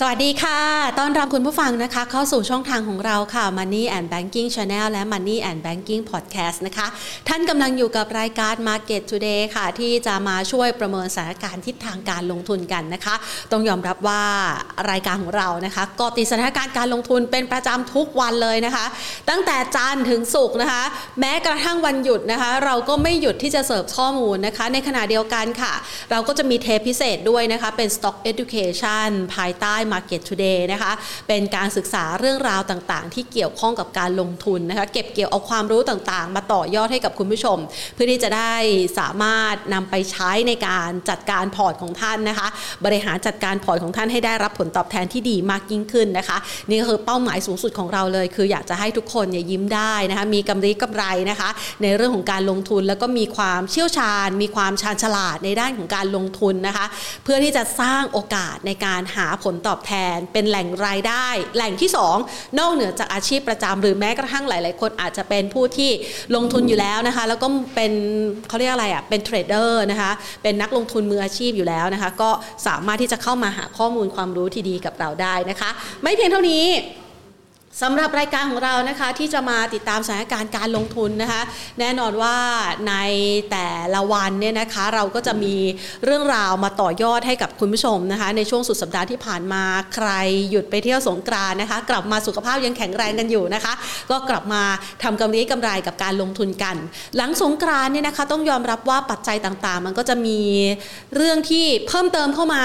สวัสดีค่ะ ต้อนรับคุณผู้ฟังนะคะ เข้าสู่ช่องทางของเราค่ะ Money and Banking Channel และ Money and Banking Podcast นะคะ ท่านกำลังอยู่กับรายการ Market Today ค่ะ ที่จะมาช่วยประเมินสถานการณ์ทิศทางการลงทุนกันนะคะ ต้องยอมรับว่ารายการของเรานะคะก็ติดสถานการณ์การลงทุนเป็นประจำทุกวันเลยนะคะ ตั้งแต่จันทร์ถึงศุกร์นะคะ แม้กระทั่งวันหยุดนะคะ เราก็ไม่หยุดที่จะเสิร์ฟข้อมูลนะคะ ในขณะเดียวกันค่ะ เราก็จะมีเทปพิเศษด้วยนะคะเป็น Stock Education ภายใต้ Market Today นะคะเป็นการศึกษาเรื่องราวต่างๆ ที่เกี่ยวข้องกับการลงทุนนะคะเก็บเกี่ยวเอาความรู้ต่างๆ มาต่อยอดให้กับคุณผู้ชม เพื่อที่จะได้สามารถนำไปใช้ในการจัดการพอร์ตของท่านนะคะ บริหารจัดการพอร์ตของท่านให้ได้รับผลตอบแทนที่ดีมากยิ่งขึ้นนะคะ นี่ก็คือเป้าหมายสูงสุดของเราเลย คืออยากจะให้ทุกคนเนี่ยยิ้มได้นะคะมีกำไรกำไรนะคะ ในเรื่องของการลงทุนแล้วก็มีความเชี่ยวชาญ มีความชาญฉลาดในด้านของการลงทุนนะคะ เพื่อที่จะสร้างโอกาสในการหาผลตอบแทน เป็นแหล่งรายได้ แหล่งที่ 2 นอกเหนือจากอาชีพประจำหรือแม้กระทั่งหลาย ๆ คนอาจจะเป็นผู้ที่ลงทุนอยู่แล้วนะคะ แล้วก็เป็นเขาเรียกอะไรอะเป็น trader นะคะเป็นนักลงทุนมืออาชีพอยู่แล้วนะคะ ก็สามารถที่จะเข้ามาหาข้อมูลความรู้ที่ดีกับเราได้นะคะ ไม่เพียงเท่านี้ สำหรับรายการของเรานะคะที่จะมาติดตามสถานการณ์การลงทุนนะคะ แน่นอนว่าในแต่ละวันเนี่ยนะคะเราก็จะมีเรื่องราวมาต่อยอดให้กับคุณผู้ชมนะคะ ในช่วงสุดสัปดาห์ที่ผ่านมาใครหยุดไปเที่ยวสงกรานนะคะ กลับมาสุขภาพยังแข็งแรงกันอยู่นะคะ ก็กลับมาทำกำไรกำไรกับการลงทุนกัน หลังสงกรานเนี่ยนะคะต้องยอมรับว่าปัจจัยต่างๆ มันก็จะมีเรื่องที่เพิ่มเติมเข้ามา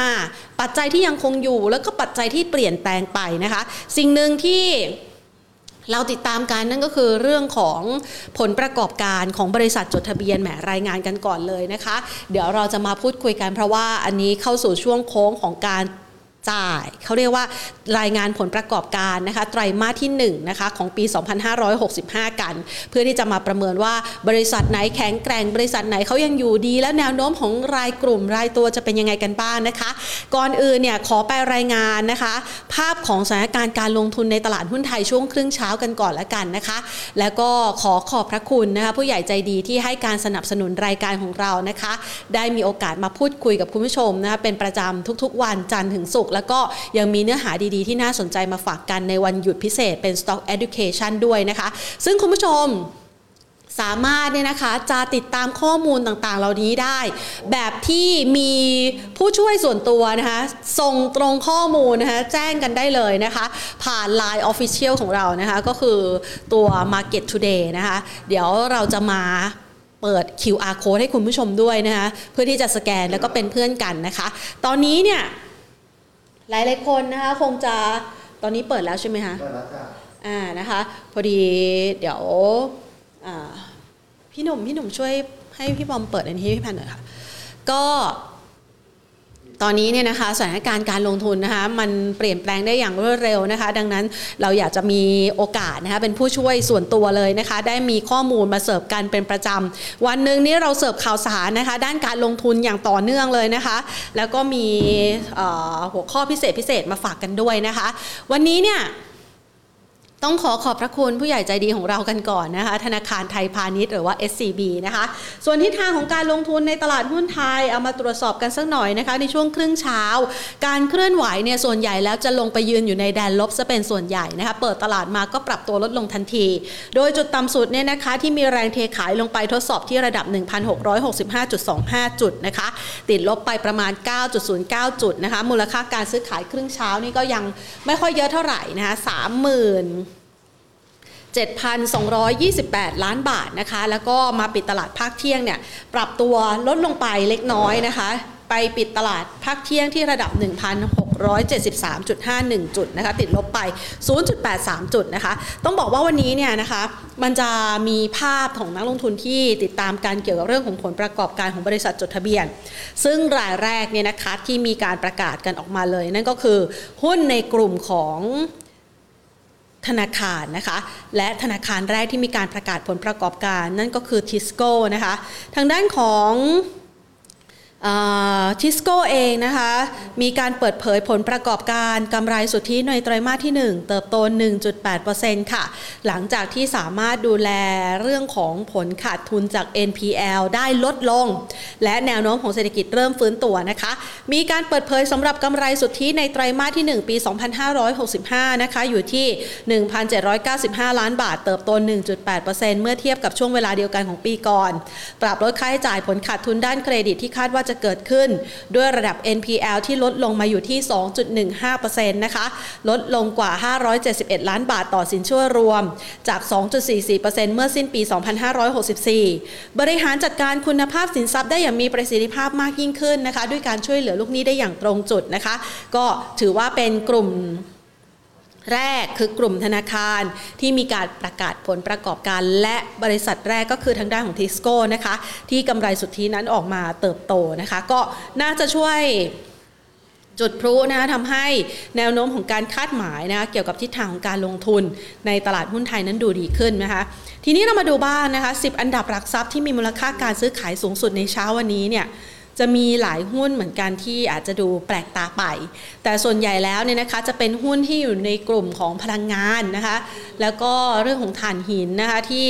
ปัจจัยที่ยังคงอยู่ แล้วก็ปัจจัยที่เปลี่ยนแปลงไปนะคะ สิ่งหนึ่งที่ เราติดตามกันนั่นก็คือเรื่องของผลประกอบการของบริษัทจดทะเบียนแหมรายงานกันก่อนเลยนะคะ เดี๋ยวเราจะมาพูดคุยกันเพราะว่าอันนี้เข้าสู่ช่วงโค้งของการ จ่าย เขาเรียกว่ารายงานผลประกอบการนะคะไตรมาสที่1นะคะของปี 2565 กัน เพื่อที่จะมาประเมินว่าบริษัทไหนแข็งแกร่งบริษัทไหนเขายังอยู่ดี และแนวโน้มของรายกลุ่มรายตัวจะเป็นยังไงกันบ้างนะคะ ก่อนอื่นเนี่ยขอไปรายงานนะคะ ภาพของสถานการณ์การลงทุนในตลาดหุ้นไทยช่วงครึ่งเช้ากันก่อนละกันนะคะ แล้วก็ขอขอบพระคุณนะคะผู้ใหญ่ใจดีที่ให้การสนับสนุนรายการของเรานะคะ ได้มีโอกาสมาพูดคุยกับคุณผู้ชมนะคะเป็นประจำทุกๆ วันจันทร์ถึงศุกร์แล้วก็ยังมีเนื้อหาดีๆ ที่น่าสนใจมาฝากกันในวันหยุดพิเศษเป็น Stock Education ด้วยนะคะ ซึ่งคุณผู้ชมสามารถเนี่ยนะคะจะติดตามข้อมูลต่างๆ เหล่านี้ได้ แบบที่มีผู้ช่วยส่วนตัวนะคะส่งตรงข้อมูลนะคะแจ้งกันได้เลยนะคะ ผ่าน Line Official ของเรานะคะก็คือตัว Market Today นะคะเดี๋ยวเราจะมาเปิด QR code ให้คุณผู้ชมด้วยนะคะเพื่อที่จะสแกนแล้วก็เป็นเพื่อนกันนะคะ ตอนนี้เนี่ย หลายหลายๆคนนะคะคงจะตอนนี้เปิดแล้วใช่ไหมคะเปิดแล้วจ้ะอ่านะคะพอดีเดี๋ยวอ่าพี่หนุ่มพี่หนุ่มช่วยให้พี่บอมเปิดอันนี้ให้พี่พันหน่อยค่ะก็ ตอนนี้เนี่ยนะคะสถานการณ์การลงทุนนะคะมันเปลี่ยนแปลงได้อย่างรวดเร็วนะคะ ดังนั้นเราอยากจะมีโอกาสนะคะเป็นผู้ช่วยส่วนตัวเลยนะคะ ได้มีข้อมูลมาเสิร์ฟกันเป็นประจำวันหนึ่งนี้เราเสิร์ฟข่าวสารนะคะ ด้านการลงทุนอย่างต่อเนื่องเลยนะคะ แล้วก็มีหัวข้อพิเศษพิเศษมาฝากกันด้วยนะคะ วันนี้เนี่ย ต้องขอขอบพระคุณผู้ใหญ่ใจดีของเรากันก่อนนะคะ ธนาคารไทยพาณิชย์หรือว่า SCB นะคะ ส่วนทิศทางของการลงทุนในตลาดหุ้นไทย เอามาตรวจสอบกันสักหน่อยนะคะ ในช่วงครึ่งเช้า การเคลื่อนไหวเนี่ยส่วนใหญ่แล้วจะลงไปยืนอยู่ในแดนลบซะเป็นส่วนใหญ่นะคะ เปิดตลาดมาก็ปรับตัวลดลงทันที โดยจุดต่ำสุดเนี่ยนะคะที่มีแรงเทขายลงไปทดสอบที่ระดับ 1,665.25 จุดนะคะ ติดลบไปประมาณ 9.09 จุดนะคะ มูลค่าการซื้อขายครึ่งเช้านี่ก็ยังไม่ค่อยเยอะเท่าไหร่นะคะ30,000 7,228 ล้านบาทนะคะ แล้วก็มาปิดตลาดภาคเที่ยงเนี่ยปรับตัวลดลงไปเล็กน้อยนะคะ ไปปิดตลาดภาคเที่ยงที่ระดับ 1,673.51 จุดนะคะ ติดลบไป 0.83 จุดนะคะ ต้องบอกว่าวันนี้เนี่ยนะคะ มันจะมีภาพของนักลงทุนที่ติดตามการเกี่ยวกับเรื่องของผลประกอบการของบริษัทจดทะเบียน ซึ่งรายแรกเนี่ยนะคะที่มีการประกาศกันออกมาเลย นั่นก็คือหุ้นในกลุ่มของ ธนาคารนะคะ และธนาคารแรกที่มีการประกาศผลประกอบการ นั่นก็คือทิสโก้นะคะ ทางด้านของ ทิสโก้เองนะคะ มีการเปิดเผยผลประกอบการกำไรสุทธิในไตรมาสที่ 1 เติบโต 1.8%ค่ะ หลังจากที่สามารถดูแลเรื่องของผลขาดทุนจาก NPL ได้ลดลง และแนวโน้มของเศรษฐกิจเริ่มฟื้นตัวนะคะ มีการเปิดเผยสำหรับกำไรสุทธิในไตรมาสที่ 1 ปี 2565 นะคะ อยู่ที่ 1,795 ล้านบาท เติบโต 1.8%เมื่อเทียบกับช่วงเวลาเดียวกันของปีก่อน ปรับลดค่าใช้จ่ายผลขาดทุนด้านเครดิตที่คาดว่าจะเกิดขึ้น ด้วยระดับ NPL ที่ลดลงมาอยู่ที่ 2.15%นะคะ ลดลงกว่า 571 ล้านบาทต่อสินเชื่อรวม จาก 2.44%เมื่อสิ้นปี 2564 บริหารจัดการคุณภาพสินทรัพย์ได้อย่างมีประสิทธิภาพมากยิ่งขึ้นนะคะ ด้วยการช่วยเหลือลูกหนี้ได้อย่างตรงจุดนะคะ ก็ถือว่าเป็นกลุ่ม แรกคือกลุ่มธนาคารที่มีการประกาศผลประกอบการ และบริษัทแรกก็คือทางด้านของทิสโก้นะคะ ที่กำไรสุทธินั้นออกมาเติบโตนะคะ ก็น่าจะช่วยจุดพลุนะคะทำให้แนวโน้มของการคาดหมายนะคะเกี่ยวกับทิศทางของการลงทุนในตลาดหุ้นไทยนั้นดูดีขึ้นนะคะทีนี้เรามาดูบ้างนนะคะ 10 อันดับหลักทรัพย์ที่มีมูลค่าการซื้อขายสูงสุดในเช้าวันนี้เนี่ย จะมีหลายหุ้นเหมือนกันที่อาจจะดูแปลกตาไป แต่ส่วนใหญ่แล้วเนี่ยนะคะจะเป็นหุ้นที่อยู่ในกลุ่มของพลังงานนะคะ แล้วก็เรื่องของถ่านหินนะคะที่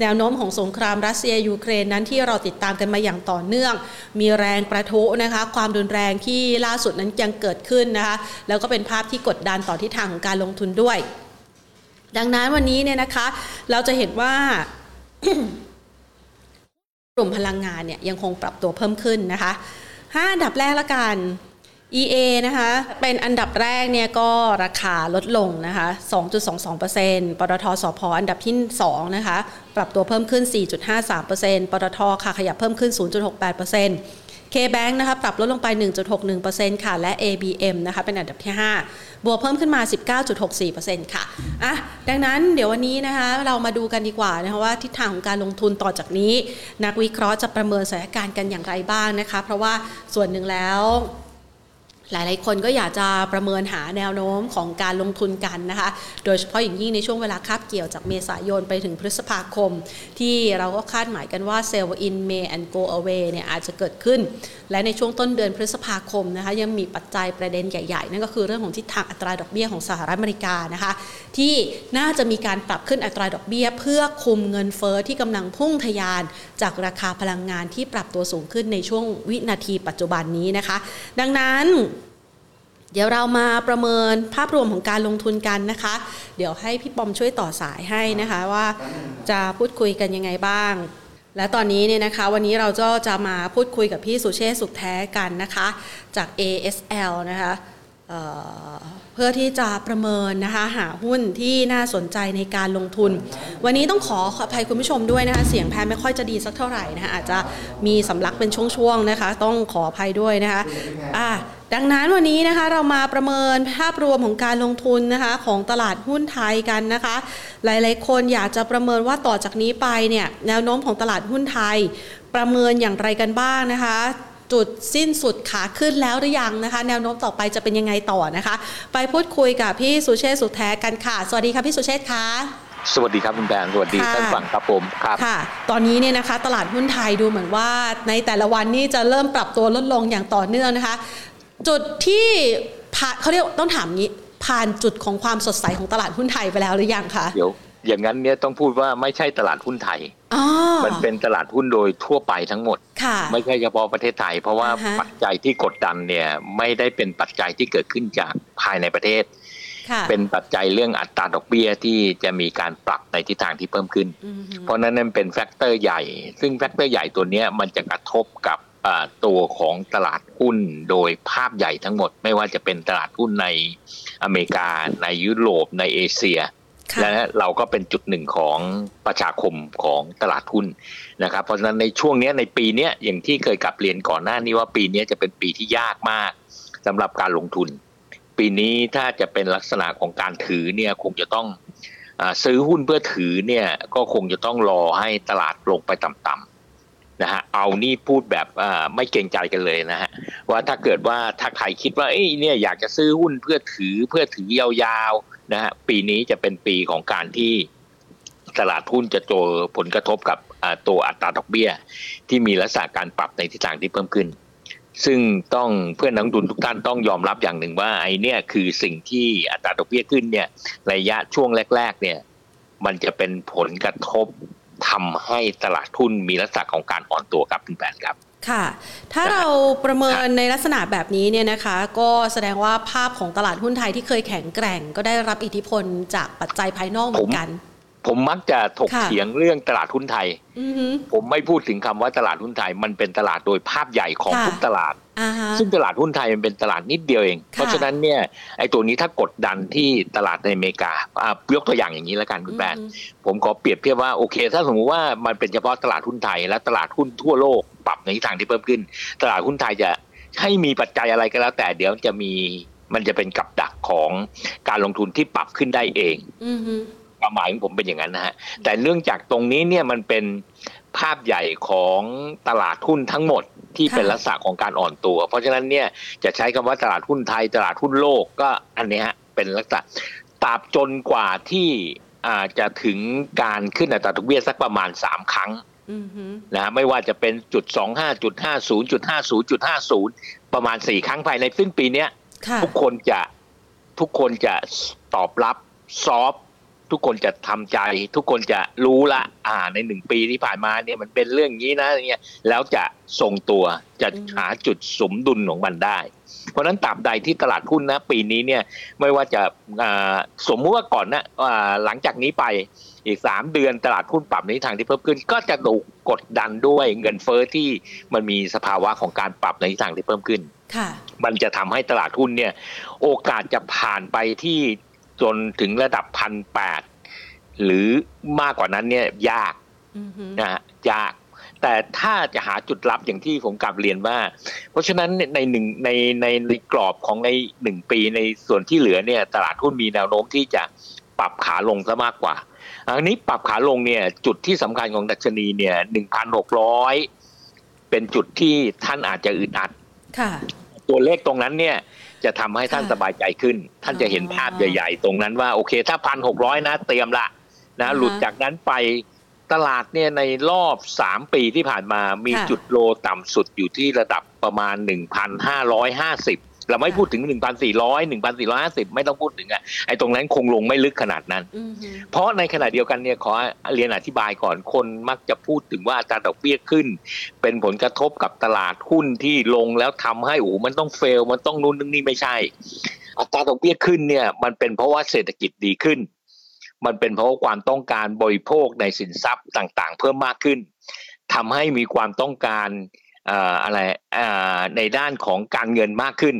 แนวโน้มของสงครามรัสเซียยูเครนนั้นที่เราติดตามกันมาอย่างต่อเนื่อง มีแรงประทุนะคะ ความรุนแรงที่ล่าสุดนั้นยังเกิดขึ้นนะคะ แล้วก็เป็นภาพที่กดดันต่อทิศทางของการลงทุนด้วย ดังนั้นวันนี้เนี่ยนะคะ เราจะเห็นว่า กลุ่มพลังงานเนี่ยยังคงปรับตัวเพิ่มขึ้นนะคะ5อันดับแรกละกัน EA นะคะ เป็นอันดับแรกเนี่ยก็ราคาลดลงนะคะ 2.22%ปตทสพอันดับที่ 2 นะคะ ปรับตัวเพิ่มขึ้น 4.53%ปตทค่ะขยับเพิ่มขึ้น 0.68% K-Bank นะคะปรับลดลงไป 1.61%ค่ะ และ ABM นะคะเป็นอันดับที่ 5 บวกเพิ่มขึ้นมา 19.64%ค่ะอะ ดังนั้นเดี๋ยววันนี้นะคะเรามาดูกันดีกว่านะคะว่าทิศทางของการลงทุนต่อจากนี้ นักวิเคราะห์จะประเมินสถานการณ์กันอย่างไรบ้างนะคะ เพราะว่าส่วนหนึ่งแล้ว หลายๆ คนก็อยากจะประเมินหาแนวโน้มของการลงทุนกันนะคะ โดยเฉพาะอย่างยิ่งในช่วงเวลาคาบเกี่ยวจากเมษายนไปถึงพฤษภาคม ที่เราก็คาดหมายกันว่า sell in May and go away เนี่ยอาจจะเกิดขึ้น และในช่วงต้นเดือนพฤษภาคมนะคะยังมีปัจจัยประเด็นใหญ่ๆ นั่นก็คือเรื่องของทิศทางอัตราดอกเบี้ยของสหรัฐอเมริกานะคะ ที่น่าจะมีการปรับขึ้นอัตราดอกเบี้ย เพื่อคุมเงินเฟอ้อที่กำลังพุ่งทะยาน จากราคาพลังงานที่ปรับตัวสูงขึ้นในช่วงวินาทีปัจจุบันนี้นะคะ ดังนั้น เดี๋ยวเรามาประเมินภาพรวมของการลงทุนกันนะคะ เดี๋ยวให้พี่ปอมช่วยต่อสายให้นะคะว่าจะพูดคุยกันยังไงบ้าง และตอนนี้เนี่ยนะคะ วันนี้เราก็จะมาพูดคุยกับพี่สุเชษสุขแท้กันนะคะ จาก ASL นะคะเเพื่อที่จะประเมินนะคะหาหุ้นที่น่าสนใจในการลงทุน วันนี้ต้องขออภัยคุณผู้ชมด้วยนะคะ เสียงแพนไม่ค่อยจะดีสักเท่าไหร่นะคะอาจจะมีสำลักเป็นช่วงๆนะคะ ต้องขออภัยด้วยนะคะอ่า ดังนั้นวันนี้นะคะเรามาประเมินภาพรวมของการลงทุนนะคะของตลาดหุ้นไทยกันนะคะ หลายๆ คนอยากจะประเมินว่าต่อจากนี้ไปเนี่ยแนวโน้มของตลาดหุ้นไทย ประเมินอย่างไรกันบ้างนะคะจุดสิ้นสุดขาขึ้นแล้วหรือยังนะคะ แนวโน้มต่อไปจะเป็นยังไงต่อนะคะ ไปพูดคุยกับพี่สุเชษสุแท้กันค่ะ สวัสดีค่ะพี่สุเชษค่ะสวัสดีครับคุณแบงสวัสดีท่านฟังครับผมครับค่ะ ตอนนี้เนี่ยนะคะ ตลาดหุ้นไทยดูเหมือนว่าในแต่ละวันนี้จะเริ่มปรับตัวลดลงอย่างต่อเนื่องนะคะ จุดที่ผ่านเขาเรียกต้องถามงี้ ผ่านจุดของความสดใสของตลาดหุ้นไทยไปแล้วหรือยังคะเดี๋ยวอย่างนั้นเนี่ยต้องพูดว่าไม่ใช่ตลาดหุ้นไทย มันเป็นตลาดหุ้นโดยทั่วไปทั้งหมด ไม่ใช่เฉพาะประเทศไทย เพราะว่าปัจจัยที่กดดันเนี่ยไม่ได้เป็นปัจจัยที่เกิดขึ้นจากภายในประเทศ เป็นปัจจัยเรื่องอัตราดอกเบี้ยที่จะมีการปรับในทิศทางที่เพิ่มขึ้น เพราะนั้นนั่นเป็น factor ใหญ่ ซึ่ง factor ใหญ่ตัวนี้มันจะกระทบกับ ตัวของตลาดหุ้นโดยภาพใหญ่ทั้งหมด ไม่ว่าจะเป็นตลาดหุ้นในอเมริกา ในยุโรปในเอเชีย และเราก็เป็นจุดหนึ่งของประชาคมของตลาดหุ้นนะครับ เพราะฉะนั้นในช่วงนี้ในปีนี้อย่างที่เคยกราบเรียนก่อนหน้านี้ว่าปีนี้จะเป็นปีที่ยากมากสำหรับการลงทุน ปีนี้ถ้าจะเป็นลักษณะของการถือเนี่ยคงจะต้องอซื้อหุ้นเพื่อถือเนี่ยก็คงจะต้องรอให้ตลาดลงไปต่ำ นะฮะเอานี่พูดแบบไม่เกรงใจกันเลยนะฮะว่าถ้าเกิดว่าถ้าใครคิดว่าเอ้ยเนี่ยอยากจะซื้อหุ้นเพื่อถือเพื่อถือยาวๆนะฮะปีนี้จะเป็นปีของการที่ตลาดหุ้นจะเจอผลกระทบกับตัวอัตราดอกเบี้ย ที่มีลักษณะการปรับในทิศทางที่เพิ่มขึ้น ซึ่งต้องเพื่อนนักทุนทุกท่านต้องยอมรับอย่างหนึ่งว่าไอ้นี่คือสิ่งที่อัตราดอกเบี้ยขึ้นเนี่ยระยะช่วงแรก ๆ เนี่ย มันจะเป็นผลกระทบ ทำให้ตลาดทุนมีลักษณะของการอ่อนตัวครับคุณแปนครับค่ะ ถ้าเราประเมินในลักษณะแบบนี้เนี่ยนะคะ ก็แสดงว่าภาพของตลาดหุ้นไทยที่เคยแข็งแกร่ง ก็ได้รับอิทธิพลจากปัจจัยภายนอกเหมือนกัน ผมมักจะถกเถียงเรื่องตลาดหุ้นไทยผมไม่พูดถึงคำว่าตลาดหุ้นไทย มันเป็นตลาดโดยภาพใหญ่ของทุกตลาด ซึ่งตลาดหุ้นไทยมันเป็นตลาดนิดเดียวเอง เพราะฉะนั้นเนี่ยไอ้ตัวนี้ถ้ากดดันที่ตลาดในอเมริกายกตัวอย่างอย่างนี้แล้วกันคุณแบนผมขอเปรียบเทียบว่าโอเค ถ้าสมมติว่ามันเป็นเฉพาะตลาดหุ้นไทย และตลาดหุ้นทั่วโลกปรับในทิศทางที่เพิ่มขึ้น ตลาดหุ้นไทยจะให้มีปัจจัยอะไรก็แล้ว แต่เดี๋ยวจะมีมันจะเป็นกับดักของการลงทุนที่ปรับขึ้นได้เอง ความหมายของผมเป็นอย่างนั้นนะฮะแต่เนื่องจากตรงนี้เนี่ยมันเป็นภาพใหญ่ของตลาดหุ้นทั้งหมดที่เป็นลักษณะของการอ่อนตัว เพราะฉะนั้นเนี่ยจะใช้คำว่าตลาดหุ้นไทยตลาดหุ้นโลกก็อันนี้ฮะเป็นลักษณะตราบจนกว่าที่อาจจะถึงการขึ้นอัตราดอกเบี้ยสักประมาณสามครั้งนะฮะไม่ว่าจะเป็นจุดสองห้าจุดห้าศูนย์จุดห้าศูนย์จุดห้าศูนย์ประมาณสี่ครั้งภายในสิ้นปีเนี้ยทุกคนจะทุกคนจะตอบรับซอฟ ทุกคนจะทำใจ ทุกคนจะรู้ละ อ่าในหนึ่งปีที่ผ่านมาเนี่ยมันเป็นเรื่องนี้นะเนี่ยแล้วจะทรงตัวจะหาจุดสมดุลของมันได้ เพราะนั้นตราบใดที่ตลาดหุ้นนะปีนี้เนี่ยไม่ว่าจะสมมุติว่าก่อนนะหลังจากนี้ไปอีกสามเดือนตลาดหุ้นปรับในทางที่เพิ่มขึ้น ก็จะถูกกดดันด้วยเงินเฟอ้อที่มันมีสภาวะของการปรับในทางที่เพิ่มขึ้นมันจะทำให้ตลาดหุ้นเนี่ย โอกาสจะผ่านไปที่ จนถึงระดับพันแปดหรือมากกว่านั้นเนี่ยยากนะฮะยาก แต่ถ้าจะหาจุดลับอย่างที่ผมกลับเรียนว่า เพราะฉะนั้นในหนึ่งในในในกรอบของในหนึ่งปีในส่วนที่เหลือเนี่ยตลาดหุ้นมีแนวโน้มที่จะปรับขาลงซะมากกว่าอันนี้ปรับขาลงเนี่ยจุดที่สำคัญของดัชนีเนี่ยหนึ่งพันหกร้อยเป็นจุดที่ท่านอาจจะอึดอัดตัวเลขตรงนั้นเนี่ย จะทำให้ท่านสบายใจขึ้น ท่านจะเห็นภาพใหญ่ ๆ ตรงนั้นว่าโอเค ถ้าพันหกร้อยนะเตรียมละนะหลุดจากนั้นไปตลาดเนี่ยในรอบสามปีที่ผ่านมามีจุดโลต่ำสุดอยู่ที่ระดับประมาณหนึ่งพันห้าร้อยห้าสิบ เราไม่พูดถึงหนึ่งพันสี่ร้อยหนึ่งพันสี่ร้อยห้าสิบไม่ต้องพูดถึงอะไอ้ตรงนั้นคงลงไม่ลึกขนาดนั้น เพราะในขณะเดียวกันเนี่ยขอเรียนอธิบายก่อนคนมักจะพูดถึงว่าอัตราดอกเบี้ยขึ้น เป็นผลกระทบกับตลาดหุ้นที่ลงแล้วทำให้โอ้มันต้องเฟล มันต้องนู้นนี่ไม่ใช่ อัตราดอกเบี้ยขึ้นเนี่ยมันเป็นเพราะว่าเศรษฐกิจดีขึ้น มันเป็นเพราะว่าความต้องการบริโภคในสินทรัพย์ต่างๆ เพิ่มมากขึ้นทำให้มีความต้องการอะไรในด้านของการเงินมากขึ้น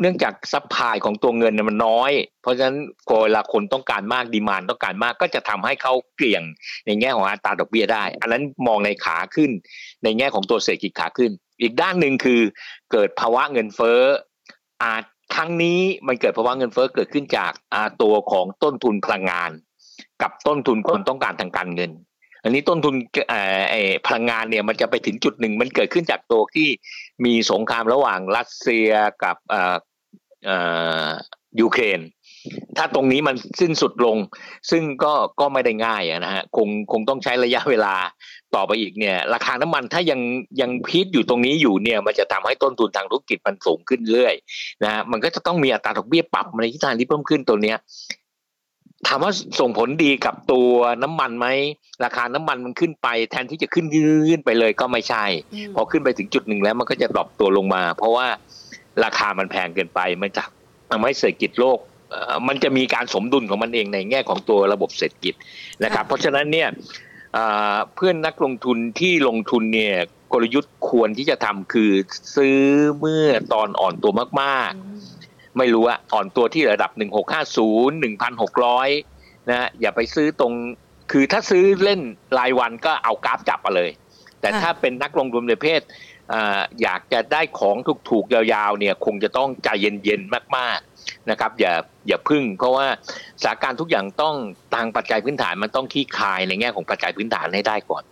เนื่องจากซัพพลายของตัวเงินมันน้อย เพราะฉะนั้นเวลาคนต้องการมากดีมานต้องการมากก็จะทำให้เขาเกลี่ยงในแง่ของอัตราดอกเบี้ยได้ อันนั้นมองในขาขึ้น ในแง่ของตัวเศรษฐกิจขาขึ้น อีกด้านหนึ่งคือเกิดภาวะเงินเฟ้ออาจครั้งนี้มันเกิดภาวะเงินเฟ้อเกิดขึ้นจากตัวของต้นทุนพลังงาน กับต้นทุนความต้องการทางการเงิน อันนี้ต้นทุนพลังงานเนี่ยมันจะไปถึงจุดหนึ่งมันเกิดขึ้นจากตัวที่มีสงครามระหว่างรัสเซียกับยูเครนถ้าตรงนี้มันสิ้นสุดลง ซึ่งก็ก็ไม่ได้ง่ายนะฮะคงคงต้องใช้ระยะเวลาต่อไปอีกเนี่ย ราคาน้ำมันถ้ายังยังพีทอยู่ตรงนี้อยู่เนี่ย มันจะทำให้ต้นทุนทางธุรกิจมันสูงขึ้นเรื่อยนะฮะมันก็จะต้องมีอัตราดอกเบี้ยปรับในทิศทางที่เพิ่มขึ้นตัวเนี้ย ถามว่าส่งผลดีกับตัวน้ำมันไหมราคาน้ำมันมันขึ้นไป แทนที่จะขึ้นยืนไปเลยก็ไม่ใช่ พอขึ้นไปถึงจุดหนึ่งแล้วมันก็จะดรอปตัวลงมา เพราะว่าราคามันแพงเกินไปมันจะทำให้เศรษฐกิจโลกมันจะมีการสมดุลของมันเองในแง่ของตัวระบบเศรษฐกิจนะครับ เพราะฉะนั้นเนี่ยเพื่อนนักลงทุนที่ลงทุนเนี่ยกลยุทธ์ควรที่จะทำคือซื้อเมื่อตอนอ่อนตัวมาก ๆ ไม่รู้อะอ่อนตัวที่ระดับ 1650 1,600นะอย่าไปซื้อตรงคือถ้าซื้อเล่นรายวันก็เอากราฟจับมาเลย แต่ถ้าเป็นนักลงทุนในเพศอยากจะได้ของถูกๆยาวๆเนี่ยคงจะต้องใจเย็นๆมากๆนะครับอย่าอย่าพึ่ง เพราะว่าสถานการณ์ทุกอย่างต้องทางปัจจัยพื้นฐานมันต้องที่คลายในแง่ของปัจจัยพื้นฐานให้ได้ก่อน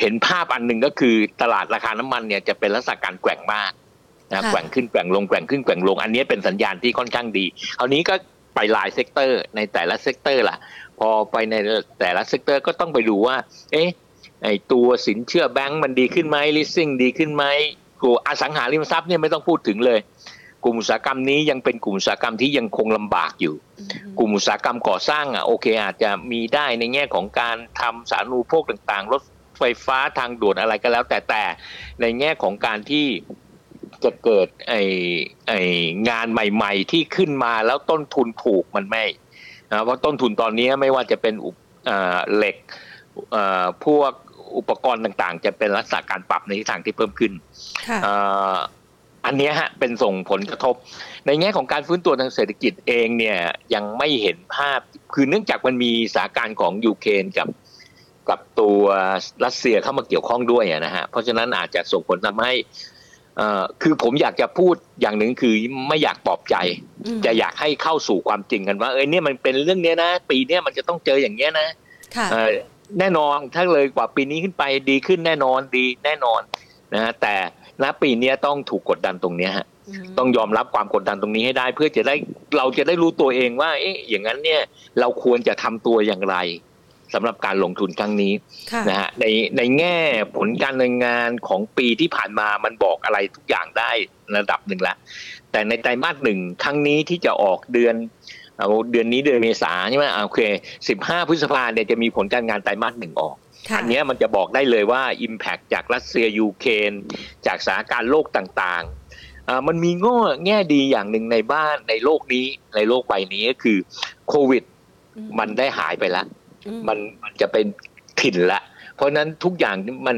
เห็นภาพอันหนึ่งก็คือตลาดราคาน้ำมันเนี่ยจะเป็นลักษณะการแกว่งมาก นะแกว่งขึ้นแกว่งลงแกว่งขึ้นแกว่งลง อันนี้เป็นสัญญาณที่ค่อนข้างดีคราวนี้ก็ไปหลาย sector ในแต่ละ sector ล่ะ พอไปในแต่ละ sector ก็ต้องไปดูว่า เอ๊ะไอตัวสินเชื่อแบงก์มันดีขึ้นไหมลิสซิ่งดีขึ้นไหมกลัวอสังหาริมทรัพย์เนี่ยไม่ต้องพูดถึงเลย กลุ่มอุตสาหกรรมนี้ยังเป็นกลุ่มอุตสาหกรรมที่ยังคงลำบากอยู่ กลุ่มอุตสาหกรรมก่อสร้างอะโอเค อาจจะมีได้ในแง่ของการทำสาธารณูปโภคต่างๆ รถไฟฟ้าทางด่วนอะไรก็แล้วแต่แต่ในแง่ของการที่ จะเกิดไอ้ไองานใหม่ ๆ ที่ขึ้นมาแล้วต้นทุนถูกมันไม่เพราะต้นทุนตอนนี้ไม่ว่าจะเป็นเหล็กพวกอุปกรณ์ต่างๆ จะเป็นลักษณะการปรับในทิศทางที่เพิ่มขึ้นอันนี้ฮะเป็นส่งผลกระทบ ในแง่ของการฟื้นตัวทางเศรษฐกิจเองเนี่ยยังไม่เห็นภาพ คือเนื่องจากมันมีสถานการณ์ของยูเครนกับกับตัวรัสเซียเข้ามาเกี่ยวข้องด้วยนะฮะเพราะฉะนั้นอาจจะส่งผลทำให้ คือผมอยากจะพูดอย่างหนึ่งคือไม่อยากปลอบใจ จะอยากให้เข้าสู่ความจริงกันว่าเออเนี่ยมันเป็นเรื่องเนี้ยนะ ปีเนี้ยมันจะต้องเจออย่างเงี้ยนะแน่นอนถ้าเลยกว่าปีนี้ขึ้นไปดีขึ้นแน่นอนดีแน่นอนนะฮะแต่ณปีนี้ต้องถูกกดดันตรงนี้ฮะต้องยอมรับความกดดันตรงนี้ให้ได้ เพื่อจะได้เราจะได้รู้ตัวเองว่า เอ๊ะอย่างนั้นเนี่ยเราควรจะทำตัวอย่างไร สำหรับการลงทุนครั้งนี้นะฮะในในแง่ผลการดำเนินงานของปีที่ผ่านมามันบอกอะไรทุกอย่างได้ระดับหนึ่งละแต่ในไตรมาสหนึ่งครั้งนี้ที่จะออกเดือนเอาเดือนนี้เดือนเมษาใช่ไหมโอเคสิบห้าพฤษภาเนี่ยจะมีผลการงานไตรมาสหนึ่งออกอันนี้มันจะบอกได้เลยว่า Impact จากรัสเซียยูเครนจากสถานการณ์โลกต่างๆ มันมีง้อแง่ดีอย่างหนึ่งในบ้านในโลกนี้ในโลกใบนี้ก็คือโควิด มันได้หายไปแล้ว มันมันจะเป็นถิ่นละเพราะนั้นทุกอย่างมัน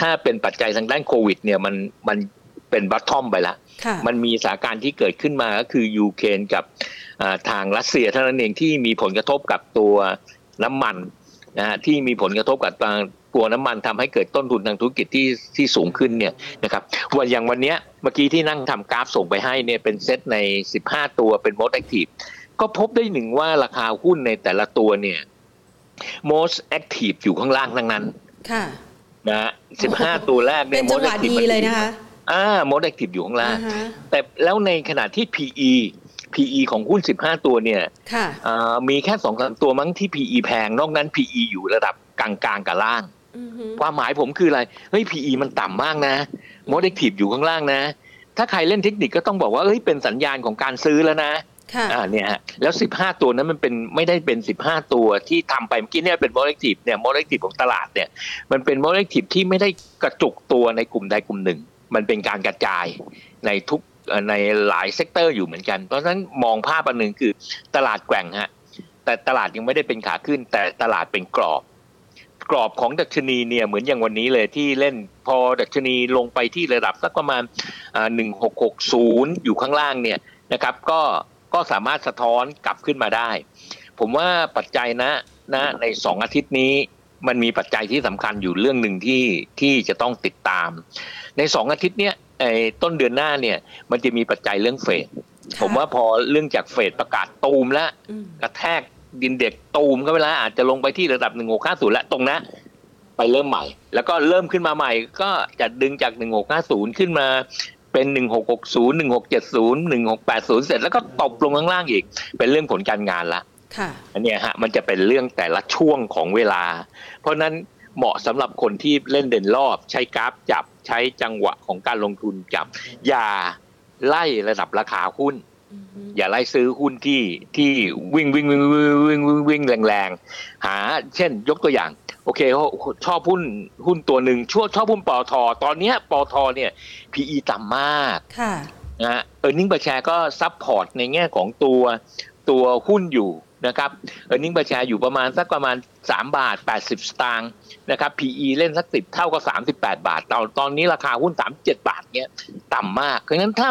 ถ้าเป็นปัจจัยทางด้านโควิด เนี่ยมันมันเป็นบัตทอมไปละ มันมีสถานการณ์ที่เกิดขึ้นมาก็คือยูเครนกับทางรัสเซียเท่านั้นเองที่มีผลกระทบกับตัวน้ำมันนะฮะที่มีผลกระทบกับตัวน้ำมันทำให้เกิดต้นทุนทางธุรกิจที่ที่สูงขึ้นเนี่ยนะครับวันอย่างวันนี้เมื่อกี้ที่นั่งทำกราฟส่งไปให้เนี่ยเป็นเซตใน 15 ตัวเป็น most active ก็พบได้หนึ่งว่าราคาหุ้นในแต่ละตัวเนี่ย most active อยู่ข้างล่างทั้งนั้น ค่ะ นะสิบห้าตัวแรกเนี่ย most active เลยนะคะอ่า most active อยู่ข้างล่าง แต่แล้วในขณะที่ PE PE ของหุ้นสิบห้าตัวเนี่ยมีแค่สองสามตัวมั้งที่ PE แพง นอกนั้น PE อยู่ระดับกลางๆกับล่าง ความหมายผมคืออะไร เฮ้ย PE มันต่ำมากนะ most active อยู่ข้างล่างนะ ถ้าใครเล่นเทคนิคก็ต้องบอกว่า เฮ้ย เป็นสัญญาณของการซื้อแล้วนะ อ่าเนี่ยฮะแล้วสิบห้าตัวนั้นมันเป็นไม่ได้เป็นสิบห้าตัวที่ทำไปเมื่อกี้เนี่ยเป็นโมเลกุลเนี่ยโมเลกุลของตลาดเนี่ยมันเป็นโมเลกุลที่ไม่ได้กระจุกตัวในกลุ่มใดกลุ่มหนึ่ง มันเป็นการกระจายในทุกในหลาย sector อยู่เหมือนกัน เพราะฉะนั้นมองภาพอันหนึ่งคือตลาดแกว่งฮะแต่ตลาดยังไม่ได้เป็นขาขึ้น แต่ตลาดเป็นกรอบกรอบของดัชนีเนี่ยเหมือนอย่างวันนี้เลยที่เล่นพอดัชนีลงไปที่ระดับสักประมาณหนึ่งหกหกศูนย์อยู่ข้างล่างเนี่ยนะครับก็ ก็สามารถสะท้อนกลับขึ้นมาได้ ผมว่าปัจจัยนะนะในสองอาทิตย์นี้มันมีปัจจัยที่สำคัญอยู่เรื่องหนึ่งที่ที่จะต้องติดตาม ในสองอาทิตย์เนี้ยไอ้ต้นเดือนหน้าเนี่ย มันจะมีปัจจัยเรื่องเฟดผมว่าพอเรื่องจากเฟดประกาศตูมแล้วกระแทกดินเด็กตูมก็ไปแล้วอาจจะลงไปที่ระดับหนึ่งหกห้าศูนย์แล้วตรงนะไปเริ่มใหม่ แล้วก็เริ่มขึ้นมาใหม่ ก็จะดึงจากหนึ่งหกห้าศูนย์ขึ้นมา เป็นหนึ่งหกหกศูนย์หนึ่งหกเจ็ดศูนย์หนึ่งหกแปดศูนย์เสร็จแล้วก็ตกลงข้างล่างอีก เป็นเรื่องผลการงานละอันนี้ฮะมันจะเป็นเรื่องแต่ละช่วงของเวลา เพราะนั้นเหมาะสำหรับคนที่เล่นเด่นรอบ ใช้กราฟจับใช้จังหวะของการลงทุนจับ อย่าไล่ระดับราคาหุ้น อย่าไล่ซื้อหุ้นที่ที่วิ่งวิ่งวิ่งวิ่งวิ่งวิ่งวิ่งแรงๆหา เช่นยกตัวอย่าง โอเคเขาชอบหุ้นหุ้นตัวหนึ่งชอบชอบหุ้นปอทอตอนนี้ปอทอเนี่ย PE ต่ำมากค่ะนะเออร์เน็งประชาก็ซับพอร์ตในแง่ของตัวตัวหุ้นอยู่นะครับเออร์เน็งประชาอยู่ประมาณสักประมาณ 3 บาท 80 สตางค์นะครับ PE เล่นสักสิบเท่าก็38 บาทตอนตอนนี้ราคาหุ้น 37 บาทเนี่ยต่ำมากเพราะฉะนั้นถ้า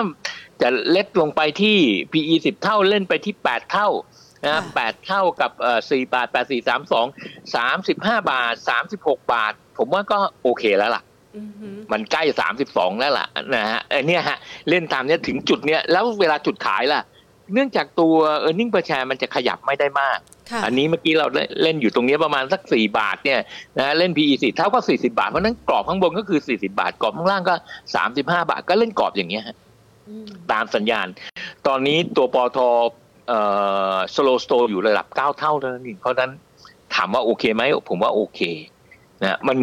จะเล็กลงไปที่ PE 10 เท่าเล่นไปที่ 8 เท่า นะแปดเท่ากับเอ่อสี่บาทแปดสี่สามสองสามสิบห้าบาทสามสิบหกบาท ผมว่าก็โอเคแล้วล่ะมันใกล้สามสิบสองแล้วล่ะนะฮะไอเนี้ยฮะเล่นตามเนี้ยถึงจุดเนี้ยแล้วเวลาจุดขายล่ะ เนื่องจากตัว earning per share มันจะขยับไม่ได้มาก อันนี้เมื่อกี้เราเล่นอยู่ตรงนี้ประมาณสักสี่บาทเนี่ยนะเล่น PE สี่เท่าก็สี่สิบบาท เพราะนั้นกรอบข้างบนก็คือสี่สิบาท กรอบข้างล่างก็สามสิบห้าบาทก็เล่นกรอบอย่างเงี้ยตามสัญญาณ ตอนนี้ตัวปตท. สโลสโตอยู่ระดับเก้าเท่าเท่านั้นเองเพราะนั้นถามว่าโอเคไหมผมว่าโอเคนะมัน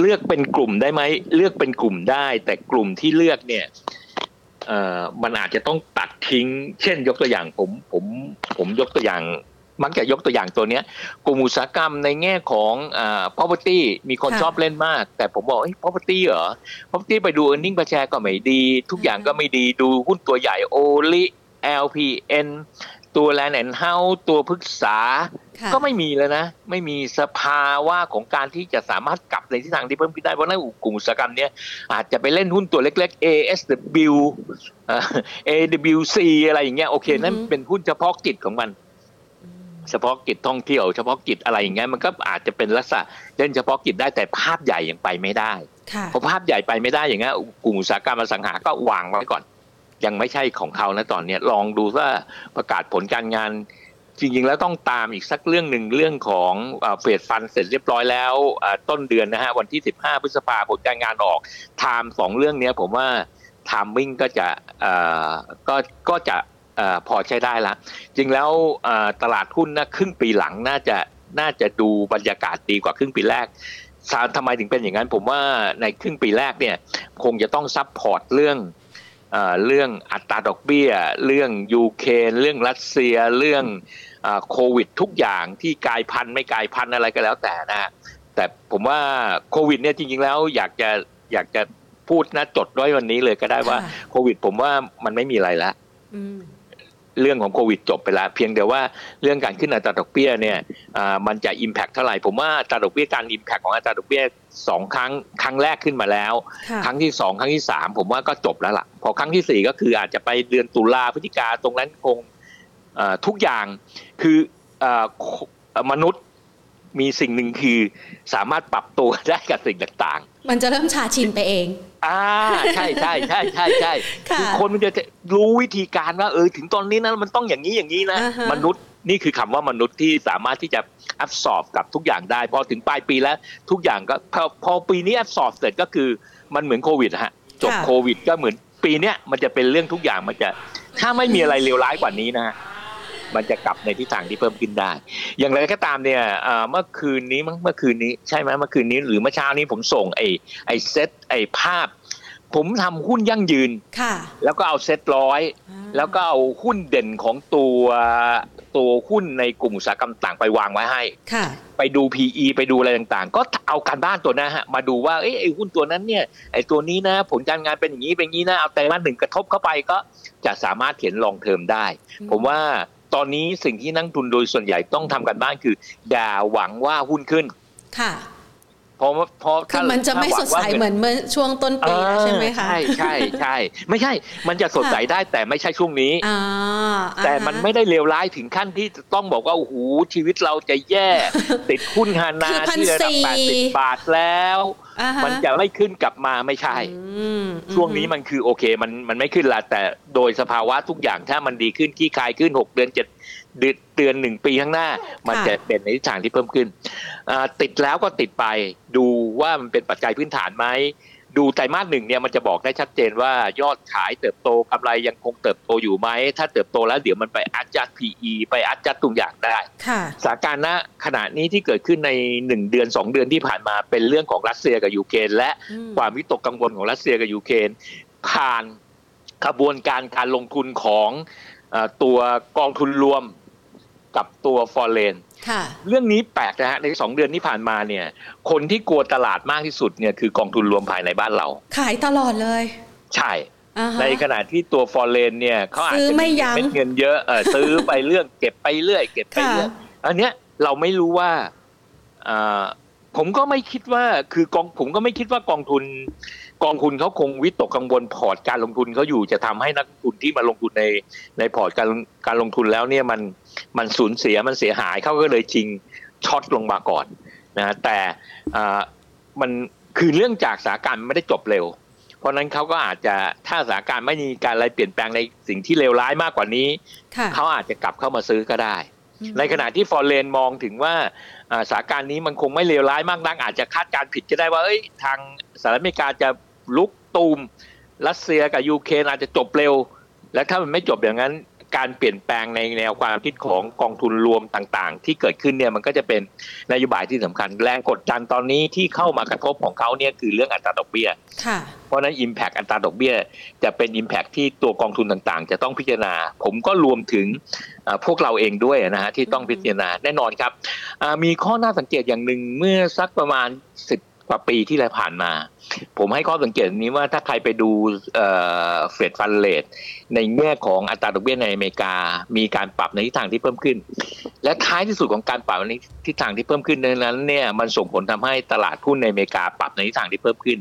เลือกเป็นกลุ่มได้ไหมเลือกเป็นกลุ่มได้ แต่กลุ่มที่เลือกเนี่ยเอ่อมันอาจจะต้องตัดทิ้ง เช่น ยกตัวอย่างผมผมผมยกตัวอย่าง มักจะยกตัวอย่างตัวเนี้ยกลุ่มอุตสาหกรรมในแง่ของอ่า property มีคนชอบเล่นมาก แต่ผมบอกเอ้ property เหรอ property ไปดู earning per share ก็ไม่ดี ทุกอย่างก็ไม่ดีดูหุ้นตัวใหญ่โอลิ LPN ตัว Land and House ตัวพึกษา ก็ไม่มีเลยนะ ไม่มีสภาวะของการที่จะสามารถกลับในทิศทางที่เพิ่มขึ้นได้ เพราะนั้นกลุ่มอุตสาหกรรมเนี้ยอาจจะไปเล่นหุ้นตัวเล็ก ๆ ASW AWC อะไรอย่างเงี้ยโอเค นั่นเป็นหุ้นเฉพาะกิจของมัน เฉพาะกิจท่องเที่ยวเฉพาะกิจอะไรอย่างเงี้ยมันก็อาจจะเป็นลักษณะเล่นเฉพาะกิจได้แต่ภาพใหญ่ยังไปไม่ได้เพราะภาพใหญ่ไปไม่ได้อย่างเงี้ยกลุ่มอุตสาหกรรมอสังหาก็วางไว้ก่อน ยังไม่ใช่ของเขานะตอนนี้ลองดูว่าประกาศผลการงาน จริงๆแล้วต้องตามอีกสักเรื่องหนึ่งเรื่องของFed fund เสร็จเรียบร้อยแล้วต้นเดือนนะฮะวันที่ 15 พฤษภาผลการงานออก time สองเรื่องนี้ผมว่า timing ก็จะก็ก็จะพอใช้ได้ละจริงแล้วตลาดหุ้นนะครึ่งปีหลังน่าจะน่าจะดูบรรยากาศดีกว่าครึ่งปีแรกทำไมถึงเป็นอย่างนั้นผมว่าในครึ่งปีแรกเนี่ยคงจะต้อง support เรื่อง เรื่องอัตราดอกเบี้ย เรื่องยูเครนเรื่องรัสเซีย เรื่องโควิด ทุกอย่างที่กลายพันธุ์ไม่กลายพันธุ์อะไรก็แล้วแต่นะแต่ผมว่าโควิดเนี่ยจริงๆแล้วอยากจะอยากจะพูดนะจดด้วยวันนี้เลยก็ได้ว่าโควิด ผมว่ามันไม่มีอะไรแล้ว เรื่องของโควิดจบไปแล้วเพียงแต่ว่าเรื่องการขึ้นอัตราดอกเบี้ยเนี่ยมันจะอิมแพคเท่าไหร่ผมว่าอัตราดอกเบี้ยการอิมแพคของอัตราดอกเบี้ยสองครั้งครั้งแรกขึ้นมาแล้ว ครั้งที่สองครั้งที่สามผมว่าก็จบแล้วล่ะ พอครั้งที่สี่ก็คืออาจจะไปเดือนตุลาพฤศจิกาตรงนั้นคงทุกอย่างคือมนุษย์มีสิ่งหนึ่งคือสามารถปรับตัวได้กับสิ่งต่างๆ มันจะเริ่มชาชินไปเอง อ่าใช่ใช่ใช่ใช่ใช่คือคนมันจะรู้วิธีการว่าเออถึงตอนนี้นะมันต้องอย่างนี้อย่างนี้นะมนุษย์นี่คือคำว่ามนุษย์ที่สามารถที่จะแอบสอบกับทุกอย่างได้ พอถึงปลายปีแล้วทุกอย่างก็พอพอปีนี้แอบสอบเสร็จก็คือมันเหมือนโควิดฮะจบโควิดก็เหมือนปีเนี้ยมันจะเป็นเรื่องทุกอย่างมันจะ ถ้าไม่มีอะไรเลวร้ายกว่านี้นะ มันจะกลับในทิศทางที่เพิ่มขึ้นได้ อย่างไรก็ตามเนี่ยเมื่อคืนนี้เมื่อคืนนี้ใช่ไหมเมื่อคืนนี้หรือเมื่อเช้านี้ผมส่งไอ้ไอ้เซตไอ้ภาพ ผมทำหุ้นยั่งยืนค่ะ แล้วก็เอาเซตร้อยแล้วก็เอาหุ้นเด่นของตัวตัวหุ้นในกลุ่มอุตสาหกรรมต่างไปวางไว้ให้ไปดู PE ไปดูอะไรต่างๆ ก็เอาการบ้านตัวนั้นฮะมาดูว่าไอ้หุ้นตัวนั้นเนี่ยไอ้ตัวนี้นะผลการงานเป็นอย่างนี้เป็นอย่างนี้นะเอาแต่มาหนึ่งกระทบเข้าไปก็จะสามารถเห็นลองเทอมได้ ผมว่า ตอนนี้สิ่งที่นักทุนโดยส่วนใหญ่ต้องทำกันบ้านคือ ด่าหวังว่าหุ้นขึ้น ค่ะ พราะเพราะคือมันจะไม่สดใสเหมือนเมื่อช่วงต้นปีใช่ไหมคะใช่ใช่ใช่ไม่ใช่ มันจะสดใสได้แต่ไม่ใช่ช่วงนี้แต่มันไม่ได้เลวร้ายถึงขั้นที่ต้องบอกว่าโอ้โหชีวิตเราจะแย่ ติดหุ้นฮานาที่ระดับแปดสิบบาทแล้ว มันจะไม่ขึ้นกลับมาไม่ใช่ ช่วงนี้มันคือโอเค มันมันไม่ขึ้นละแต่โดยสภาวะทุกอย่างถ้ามันดีขึ้นขี้คายขึ้นหกเดือนเจ็ด เดือนหนึ่งปีข้างหน้า มันจะเป็นในทิศทางที่เพิ่มขึ้น ติดแล้วก็ติดไปดูว่ามันเป็นปัจจัยพื้นฐานไหมดูไตรมาสหนึ่งเนี่ยมันจะบอกได้ชัดเจนว่ายอดขายเติบโตกำไรยังคงเติบโตอยู่ไหม ถ้าเติบโตแล้วเดี๋ยวมันไปอัดจัด PE ไปอัดจัดตุงอย่างได้สถานการณ์ณขณะนี้ที่เกิดขึ้นในหนึ่งเดือนสองเดือนที่ผ่านมาเป็นเรื่องของรัสเซียกับยูเครนและความวิตกกังวลของรัสเซียกับยูเครนผ่านขบวนการการลงทุนของตัวกองทุนรวม กับตัวฟอร์เรนเรื่องนี้แปลกนะฮะในสองเดือนที่ผ่านมาเนี่ย คนที่กลัวตลาดมากที่สุดเนี่ยคือกองทุนรวมภายในบ้านเรา ขายตลอดเลย ใช่ ในขณะที่ตัวฟอร์เรนเนี่ยเขาอาจจะมีเม็ดเงินเยอะเออซื้อไปเรื่องเก็บไปเรื่อยเก็บไปเรื่อยอันเนี้ยเราไม่รู้ว่าอ่าผมก็ไม่คิดว่าคือกองผมก็ไม่คิดว่ากองทุน กองทุนเขาคงวิตกกังวลพอร์ตการลงทุนเขาอยู่จะทำให้นักลงทุนที่มาลงทุนในในพอร์ตการการลงทุนแล้วเนี่ยมันมันสูญเสียมันเสียหายเขาก็เลยชิง short ลงมาก่อนนะแต่มันคือเรื่องจากสถานการณ์ไม่ได้จบเร็ว เพราะนั้นเขาก็อาจจะถ้าสถานการณ์ไม่มีการอะไรเปลี่ยนแปลงในสิ่งที่เลวร้ายมากกว่านี้เขาอาจจะกลับเข้ามาซื้อก็ได้ ในขณะที่ฟอร์เรนมองถึงว่าสถานการณ์นี้มันคงไม่เลวร้ายมากนักอาจจะคาดการผิดก็ได้ว่าเอ้ยทางสหรัฐอเมริกาจะ ลุกตูมรัสเซียกับยูเครนอาจจะจบเร็ว และถ้ามันไม่จบอย่างนั้นการเปลี่ยนแปลงในแนวความคิดของกองทุนรวมต่างๆ ที่เกิดขึ้นเนี่ยมันก็จะเป็นนโยบายที่สำคัญแรงกดดันตอนนี้ที่เข้ามากระทบของเขาเนี่ยคือเรื่องอัตราดอกเบี้ยเพราะนั้น Impact อัตราดอกเบี้ย จะเป็น Impact ที่ตัวกองทุนต่างๆ จะต้องพิจารณา ผมก็รวมถึงพวกเราเองด้วยนะฮะที่ต้องพิจารณาแน่นอนครับมีข้อน่าสังเกตอย่างหนึ่งเมื่อสักประมาณสิบ กว่าปีที่แล้วผ่านมา ผมให้ข้อสังเกตนี้ว่าถ้าใครไปดูเฟดฟันเลทในแง่ของอัตราดอกเบี้ยในอเมริกา มีการปรับในทิศทางที่เพิ่มขึ้น และท้ายที่สุดของการปรับในทิศทางที่เพิ่มขึ้นนั้นเนี่ยมันส่งผลทำให้ตลาดหุ้นในอเมริกาปรับในทิศทางที่เพิ่มขึ้น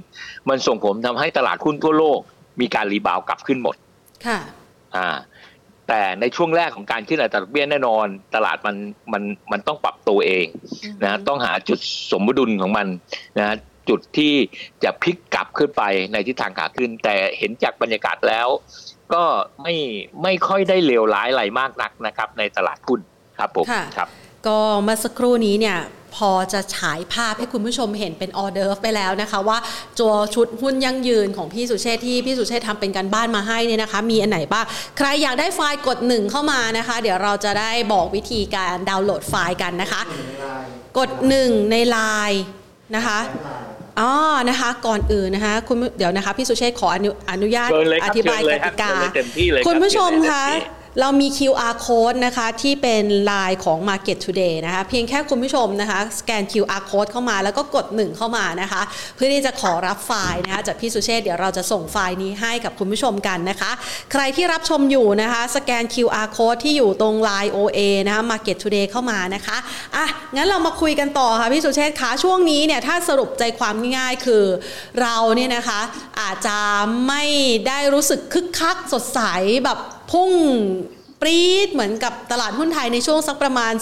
มันส่งผลทำให้ตลาดหุ้นทั่วโลก มีการรีบาวกลับขึ้นหมด ค่ะ อ่า แต่ในช่วงแรกของการขึ้นอัตราดอกเบี้ยแน่นอน ตลาดมันมันมันต้องปรับตัวเองนะต้องหาจุดสมดุลของมันนะจุดที่จะพลิกกลับขึ้นไปในทิศทางขาขึ้น แต่เห็นจากบรรยากาศแล้ว ก็ไม่ไม่ค่อยได้เลวร้ายอะไรมากนักนะครับ ในตลาดหุ้นครับผมครับ ก็เมื่อสักครู่นี้เนี่ยพอจะฉายภาพให้คุณผู้ชมเห็นเป็นออเดอร์ฟไปแล้วนะคะ ว่าตัวชุดหุ้นยั่งยืนของพี่สุเชษที่พี่สุเชษทำเป็นการบ้านมาให้เนี่ยนะคะ มีอันไหนบ้างใครอยากได้ไฟล์กดหนึ่งเข้ามานะคะ เดี๋ยวเราจะได้บอกวิธีการดาวน์โหลดไฟล์กันนะคะ กดหนึ่งในไลน์นะคะอ๋อนะคะ ก่อนอื่นนะคะ คุณเดี๋ยวนะคะ พี่สุเชษขออนุญาตอธิบายกติกาคุณผู้ชมคะ เรามี QR code นะคะที่เป็นไลน์ของ Market Today นะคะเพียงแค่คุณผู้ชมนะคะสแกน QR code เข้ามาแล้วก็กด 1 เข้ามานะคะ เพื่อที่จะขอรับไฟล์นะคะจากพี่สุเชษเดี๋ยวเราจะส่งไฟล์นี้ให้กับคุณผู้ชมกันนะคะ ใครที่รับชมอยู่นะคะสแกน QR code ที่อยู่ตรงไลน์ OA นะคะ Market Today เข้ามานะคะอะงั้นเรามาคุยกันต่อค่ะพี่สุเชษคะช่วงนี้เนี่ยถ้าสรุปใจความง่ายๆคือเราเนี่ยนะคะอาจจะไม่ได้รู้สึกคึกคักสดใสแบบ พุ่งปรี๊ดเหมือนกับตลาดหุ้นไทยในช่วงสักประมาณ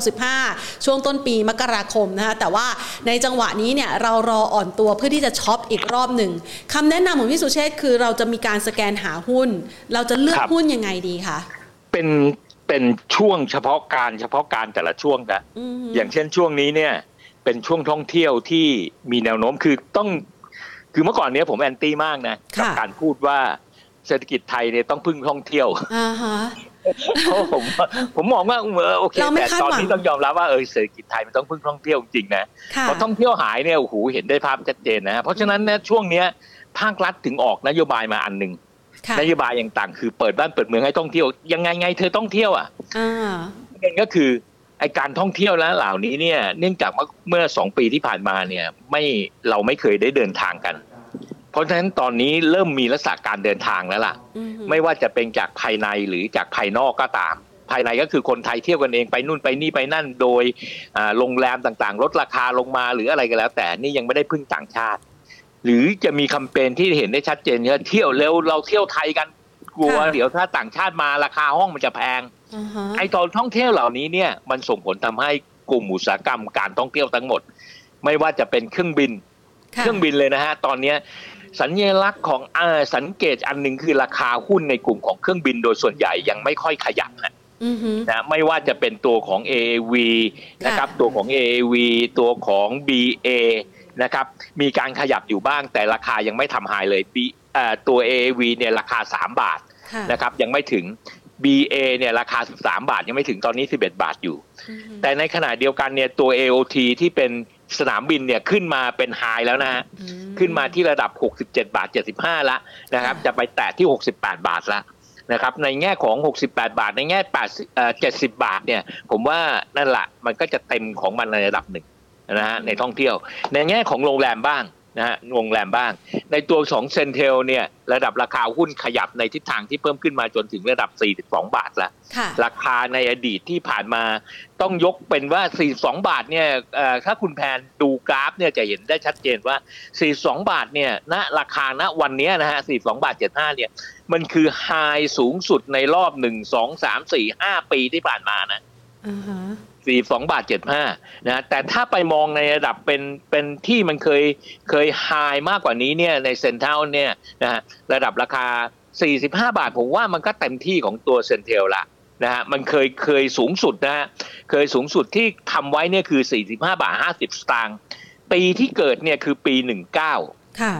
2,565 ช่วงต้นปีมกราคมนะคะแต่ว่าในจังหวะนี้เนี่ยเรารออ่อนตัวเพื่อที่จะช็อปอีกรอบหนึ่งคำแนะนำของพี่สุเชษคือเราจะมีการสแกนหาหุ้น เราจะเลือกหุ้นยังไงดีคะเป็นเป็นช่วงเฉพาะการเฉพาะการแต่ละช่วงนะอย่างเช่นช่วงนี้เนี่ยเป็นช่วงท่องเที่ยวที่มีแนวโน้มคือต้อง คือเมื่อก่อนเนี้ยผมแอนตี้มากนะกับการพูดว่า เศรษฐกิจไทยเนี่ยต้องพึ่งท่องเที่ยวเพราะผมผมมองว่าเออโอเคแต่ตอนนี้ต้องยอมรับว่าเออเศรษฐกิจไทยมันต้องพึ่งท่องเที่ยวจริงนะพอท่องเที่ยวหายเนี่ยโอ้โหเห็นได้ภาพชัดเจนนะเพราะฉะนั้นเนี่ยช่วงเนี้ยภาครัฐถึงออกนโยบายมาอันหนึ่งนโยบายอย่างต่างคือเปิดบ้านเปิดเมืองให้ท่องเที่ยวยังไงไงเธอต้องเที่ยวอะประเด็นก็คือไอการท่องเที่ยวแล้วเหล่านี้เนี่ยเนื่องจากเมื่อสองปีที่ผ่านมาเนี่ยไม่เราไม่เคยได้เดินทางกัน เพราะฉะนั้นตอนนี้เริ่มมีลักษณะการเดินทางแล้วล่ะ ไม่ว่าจะเป็นจากภายในหรือจากภายนอกก็ตาม ภายในก็คือคนไทยเที่ยวกันเองไปนู่นไปนี่ไปนั่นโดยโรงแรมต่างๆ ลดราคาลงมาหรืออะไรก็แล้ว แต่นี่ยังไม่ได้พึ่งต่างชาติ หรือจะมีคำเปญที่เห็นได้ชัดเจนว่าเที่ยวเร็วเราเที่ยวไทยกันกลัวเดี๋ยวถ้าต่างชาติมาราคาห้องมันจะแพงไอ้ตอนท่องเที่ยวเหล่านี้เนี่ยมันส่งผลทำให้กลุ่มอุตสาหกรรมการท่องเที่ยวทั้งหมด ไม่ว่าจะเป็นเครื่องบิน เครื่องบินเลยนะฮะตอนนี้ สัญลักษณ์ของอสังเกตอันหนึ่งคือราคาหุ้นในกลุ่มของเครื่องบินโดยส่วนใหญ่ยังไม่ค่อยขยับนะนะไม่ว่าจะเป็นตัวของ AAV นะครับตัวของ AAV ตัวของ BA นะครับมีการขยับอยู่บ้างแต่ราคายังไม่ทำหายเลย B ตัว AAV เนี่ยราคา 3 บาทนะครับยังไม่ถึง BA เนี่ยราคา 13 บาทยังไม่ถึงตอนนี้ 11 บาทอยู่ แต่ในขณะเดียวกันเนี่ยตัว AOT ที่เป็น สนามบินเนี่ยขึ้นมาเป็นไฮแล้วนะฮะขึ้นมาที่ระดับ 67 บาท 75แล้วนะครับ จะไปแตะที่ 68 บาทแล้วนะครับในแง่ของ 68 บาท ในแง่8เอ่อ70 บาทเนี่ย ผมว่านั่นแหละมันก็จะเต็มของมันในระดับหนึ่งนะฮะในท่องเที่ยว ในแง่ของโรงแรมบ้าง นะฮะโงแรมบ้าง ในตัวของเซนเทลเนี่ยระดับราคาหุ้นขยับในทิศทางที่เพิ่มขึ้นมาจนถึงระดับ 42 บาทแล้วราคาในอดีตที่ผ่านมาต้องยกเป็นว่า 42 บาทเนี่ยถ้าคุณแพนดูกราฟเนี่ยจะเห็นได้ชัดเจนว่า 42 บาทเนี่ยณราคาณวันนี้นะฮะ 42 บาท 75 เนี่ยมันคือไฮสูงสุดในรอบ 1 2 3 4 5 ปีที่ผ่านมานะ u h h 42บาท75นะแต่ถ้าไปมองในระดับเป็นเป็นที่มันเคยเคยไฮมากกว่านี้เนี่ยในเซ็นเทลเนี่ยนะฮะระดับราคา 45 บาท ผมว่ามันก็เต็มที่ของตัวเซ็นเทลละนะฮะมันเคยเคยสูงสุดนะฮะเคยสูงสุดที่ทำไว้เนี่ยคือ 45 บาท 50 สตางค์ปีที่เกิดเนี่ยคือปี 19 ค่ะ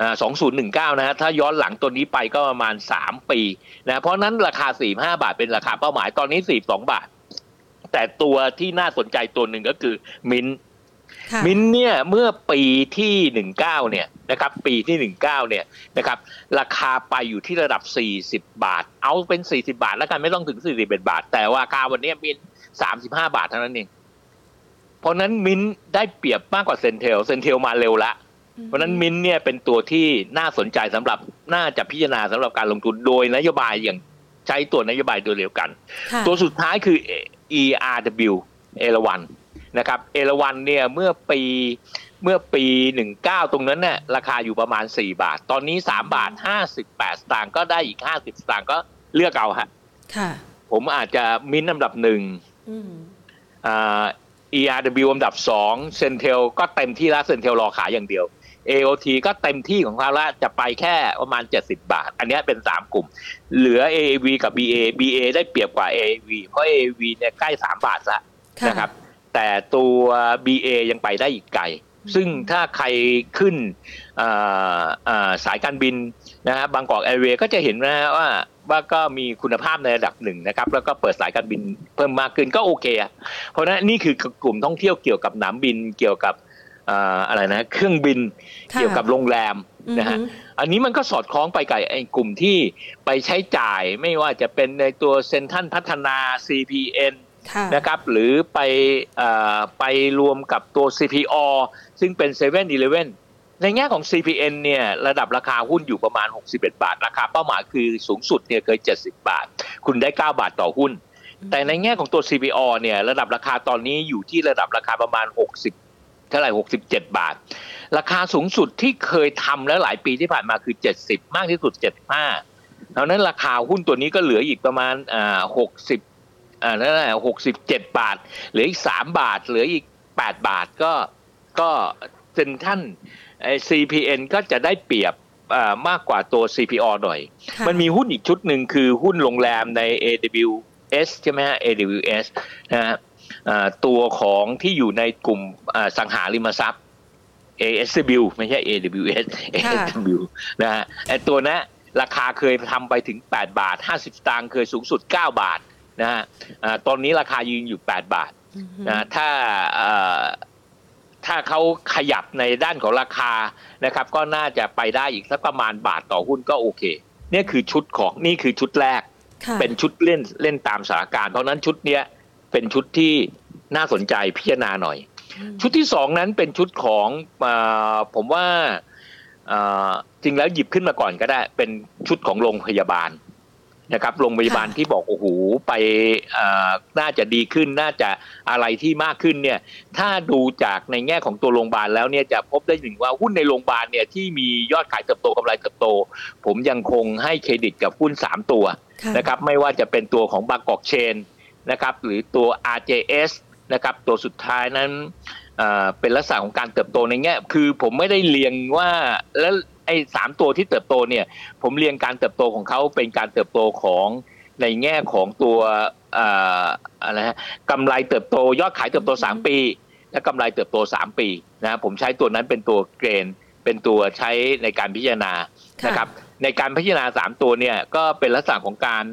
อ่งเก้านะฮะถ้าย้อนหลังตัวนี้ไปก็ประมาณ 3 ปีนะเพราะนั้นราคา 45 บาทเป็นราคาเป้าหมายตอนนี้ 42 บาท แต่ตัวที่น่าสนใจตัวหนึ่งก็คือมินมินเนี่ยเมื่อปีที่หนึ่งเก้าเนี่ยนะครับปีที่หนึ่งเก้าเนี่ยนะครับราคาไปอยู่ที่ระดับสี่สิบาท เอาเป็นสี่สิบาท แล้วกันไม่ต้องถึงสี่สิบเอ็ดบาท แต่ว่าราคาวันนี้มินสามสิบห้าบาทเท่านั้นเองเพราะนั้นมินได้เปรียบมากกว่าเซนเทลเซนเทลมาเร็วละเพราะนั้นมินเนี่ยเป็นตัวที่น่าสนใจสำหรับน่าจะพิจารณาสำหรับการลงทุนโดยนโยบายอย่างใช้ตัวนโยบายโดยเร็วกัน ตัวสุดท้ายคือ ERW เอราวันนะครับเอราวันเนี่ยเมื่อปีเมื่อปีหนึ่งเก้าตรงนั้นเนี่ยราคาอยู่ประมาณสี่บาท ตอนนี้สามบาทห้าสิบแปดสตางค์ก็ได้อีกห้าสิบสตางค์ก็เลือกเอาฮะผมอาจจะมินอันดับหนึ่ง ERW อันดับสองเซนเทลก็เต็มที่แล้วเซนเทลรอขายอย่างเดียว AOT ก็เต็มที่ของเขาแล้วจะไปแค่ประมาณ 70 บาท อันนี้เป็น 3 กลุ่ม เหลือ AAV กับ BA BA ได้เปรียบกว่า AAV เพราะ AAV เนี่ยใกล้ 3 บาทละนะครับ แต่ตัว BA ยังไปได้อีกไกล ซึ่งถ้าใครขึ้นสายการบินนะฮะบางกอกแอร์เวย์ก็จะเห็นนะว่าว่าก็มีคุณภาพในระดับหนึ่งนะครับ แล้วก็เปิดสายการบินเพิ่มมากขึ้นก็โอเค เพราะนั้นนี่คือกลุ่มท่องเที่ยวเกี่ยวกับหนามบินเกี่ยวกับ อะไรนะเครื่องบินเกี่ยวกับโรงแรมนะฮะอันนี้มันก็สอดคล้องไปกับไอ้กลุ่มที่ไปใช้จ่ายไม่ว่าจะเป็นในตัวเซ็นทันพัฒนา CPN นะครับหรือไปไปรวมกับตัว CPO ซึ่งเป็น7 e เ e ่ e อในแง่ของ CPN เนี่ยระดับราคาหุ้นอยู่ประมาณ 61 บาท ราคาเป้าหมายคือสูงสุดเนี่ยเคย 70 บาท คุณได้ 9 บาทต่อหุ้น แต่ในแง่ของตัว CPO เนี่ยระดับราคาตอนนี้อยู่ที่ระดับราคาประมาณ 60เท่าไหร่ 67 บาท ราคาสูงสุดที่เคยทำแล้วหลายปีที่ผ่านมาคือ 70 มากที่สุด 75เพราะนั้นราคาหุ้นตัวนี้ก็เหลืออีกประมาณอ่า60อ่านั่นแหละ67 บาท เหลืออีก 3 บาท เหลืออีก 8 บาทก็ก็เซ็นท่าน CPN ก็จะได้เปรียบมากกว่าตัว CPO หน่อย มันมีหุ้นอีกชุดหนึ่งคือหุ้นโรงแรมใน AWS ใช่ไหมฮะ AWS นะฮะ ตัวของที่อยู่ในกลุ่มสังหาริมทรัพย์ ASW ไม่ใช่ AWS ASW นะฮะไอตัวนั้นราคาเคยทำไปถึง 8 บาท 50 สตางค์เคยสูงสุด 9 บาทนะฮะตอนนี้ราคายืนอยู่ 8 บาทนะถ้าถ้าเขาขยับในด้านของราคานะครับ ก็น่าจะไปได้อีกสักประมาณบาทต่อหุ้นก็โอเคนี่คือชุดของนี่คือชุดแรก เป็นชุดเล่นเล่นตามสถานการณ์เพราะนั้นชุดเนี้ย เป็นชุดที่น่าสนใจพิจารณาหน่อย ชุดที่สองนั้นเป็นชุดของอผมว่าจริงแล้วหยิบขึ้นมาก่อนก็ได้ เป็นชุดของโรงพยาบาลนะครับโรงพยาบาลที่บอกโอ้โหไปน่าจะดีขึ้นน่าจะอะไรที่มากขึ้นเนี่ย ถ้าดูจากในแง่ของตัวโรงพยาบาลแล้วเนี่ยจะพบได้หนึ่งว่าหุ้นในโรงพยาบาลเนี่ยที่มียอดขายเติบโตกำไรเติบโต ผมยังคงให้เครดิตกับหุ้น 3 ตัวนะครับไม่ว่าจะเป็นตัวของบางกอกเชน นะครับหรือตัว RJS นะครับตัวสุดท้ายนั้นเป็นลักษณะของการเติบโตในแง่คือผมไม่ได้เรียงว่าแล้วไอ้สามตัวที่เติบโตเนี่ยผมเรียงการเติบโตของเขาเป็นการเติบโตของในแง่ของตัวอะไรฮะกำไรเติบโต ยอดขายเติบโตสามปี และกำไรเติบโตสามปีนะผมใช้ตัวนั้นเป็นตัวเกรนเป็นตัวใช้ในการพิจารณานะครับในการพิจารณาสามตัวเนี่ยก็เป็นลักษณะของการ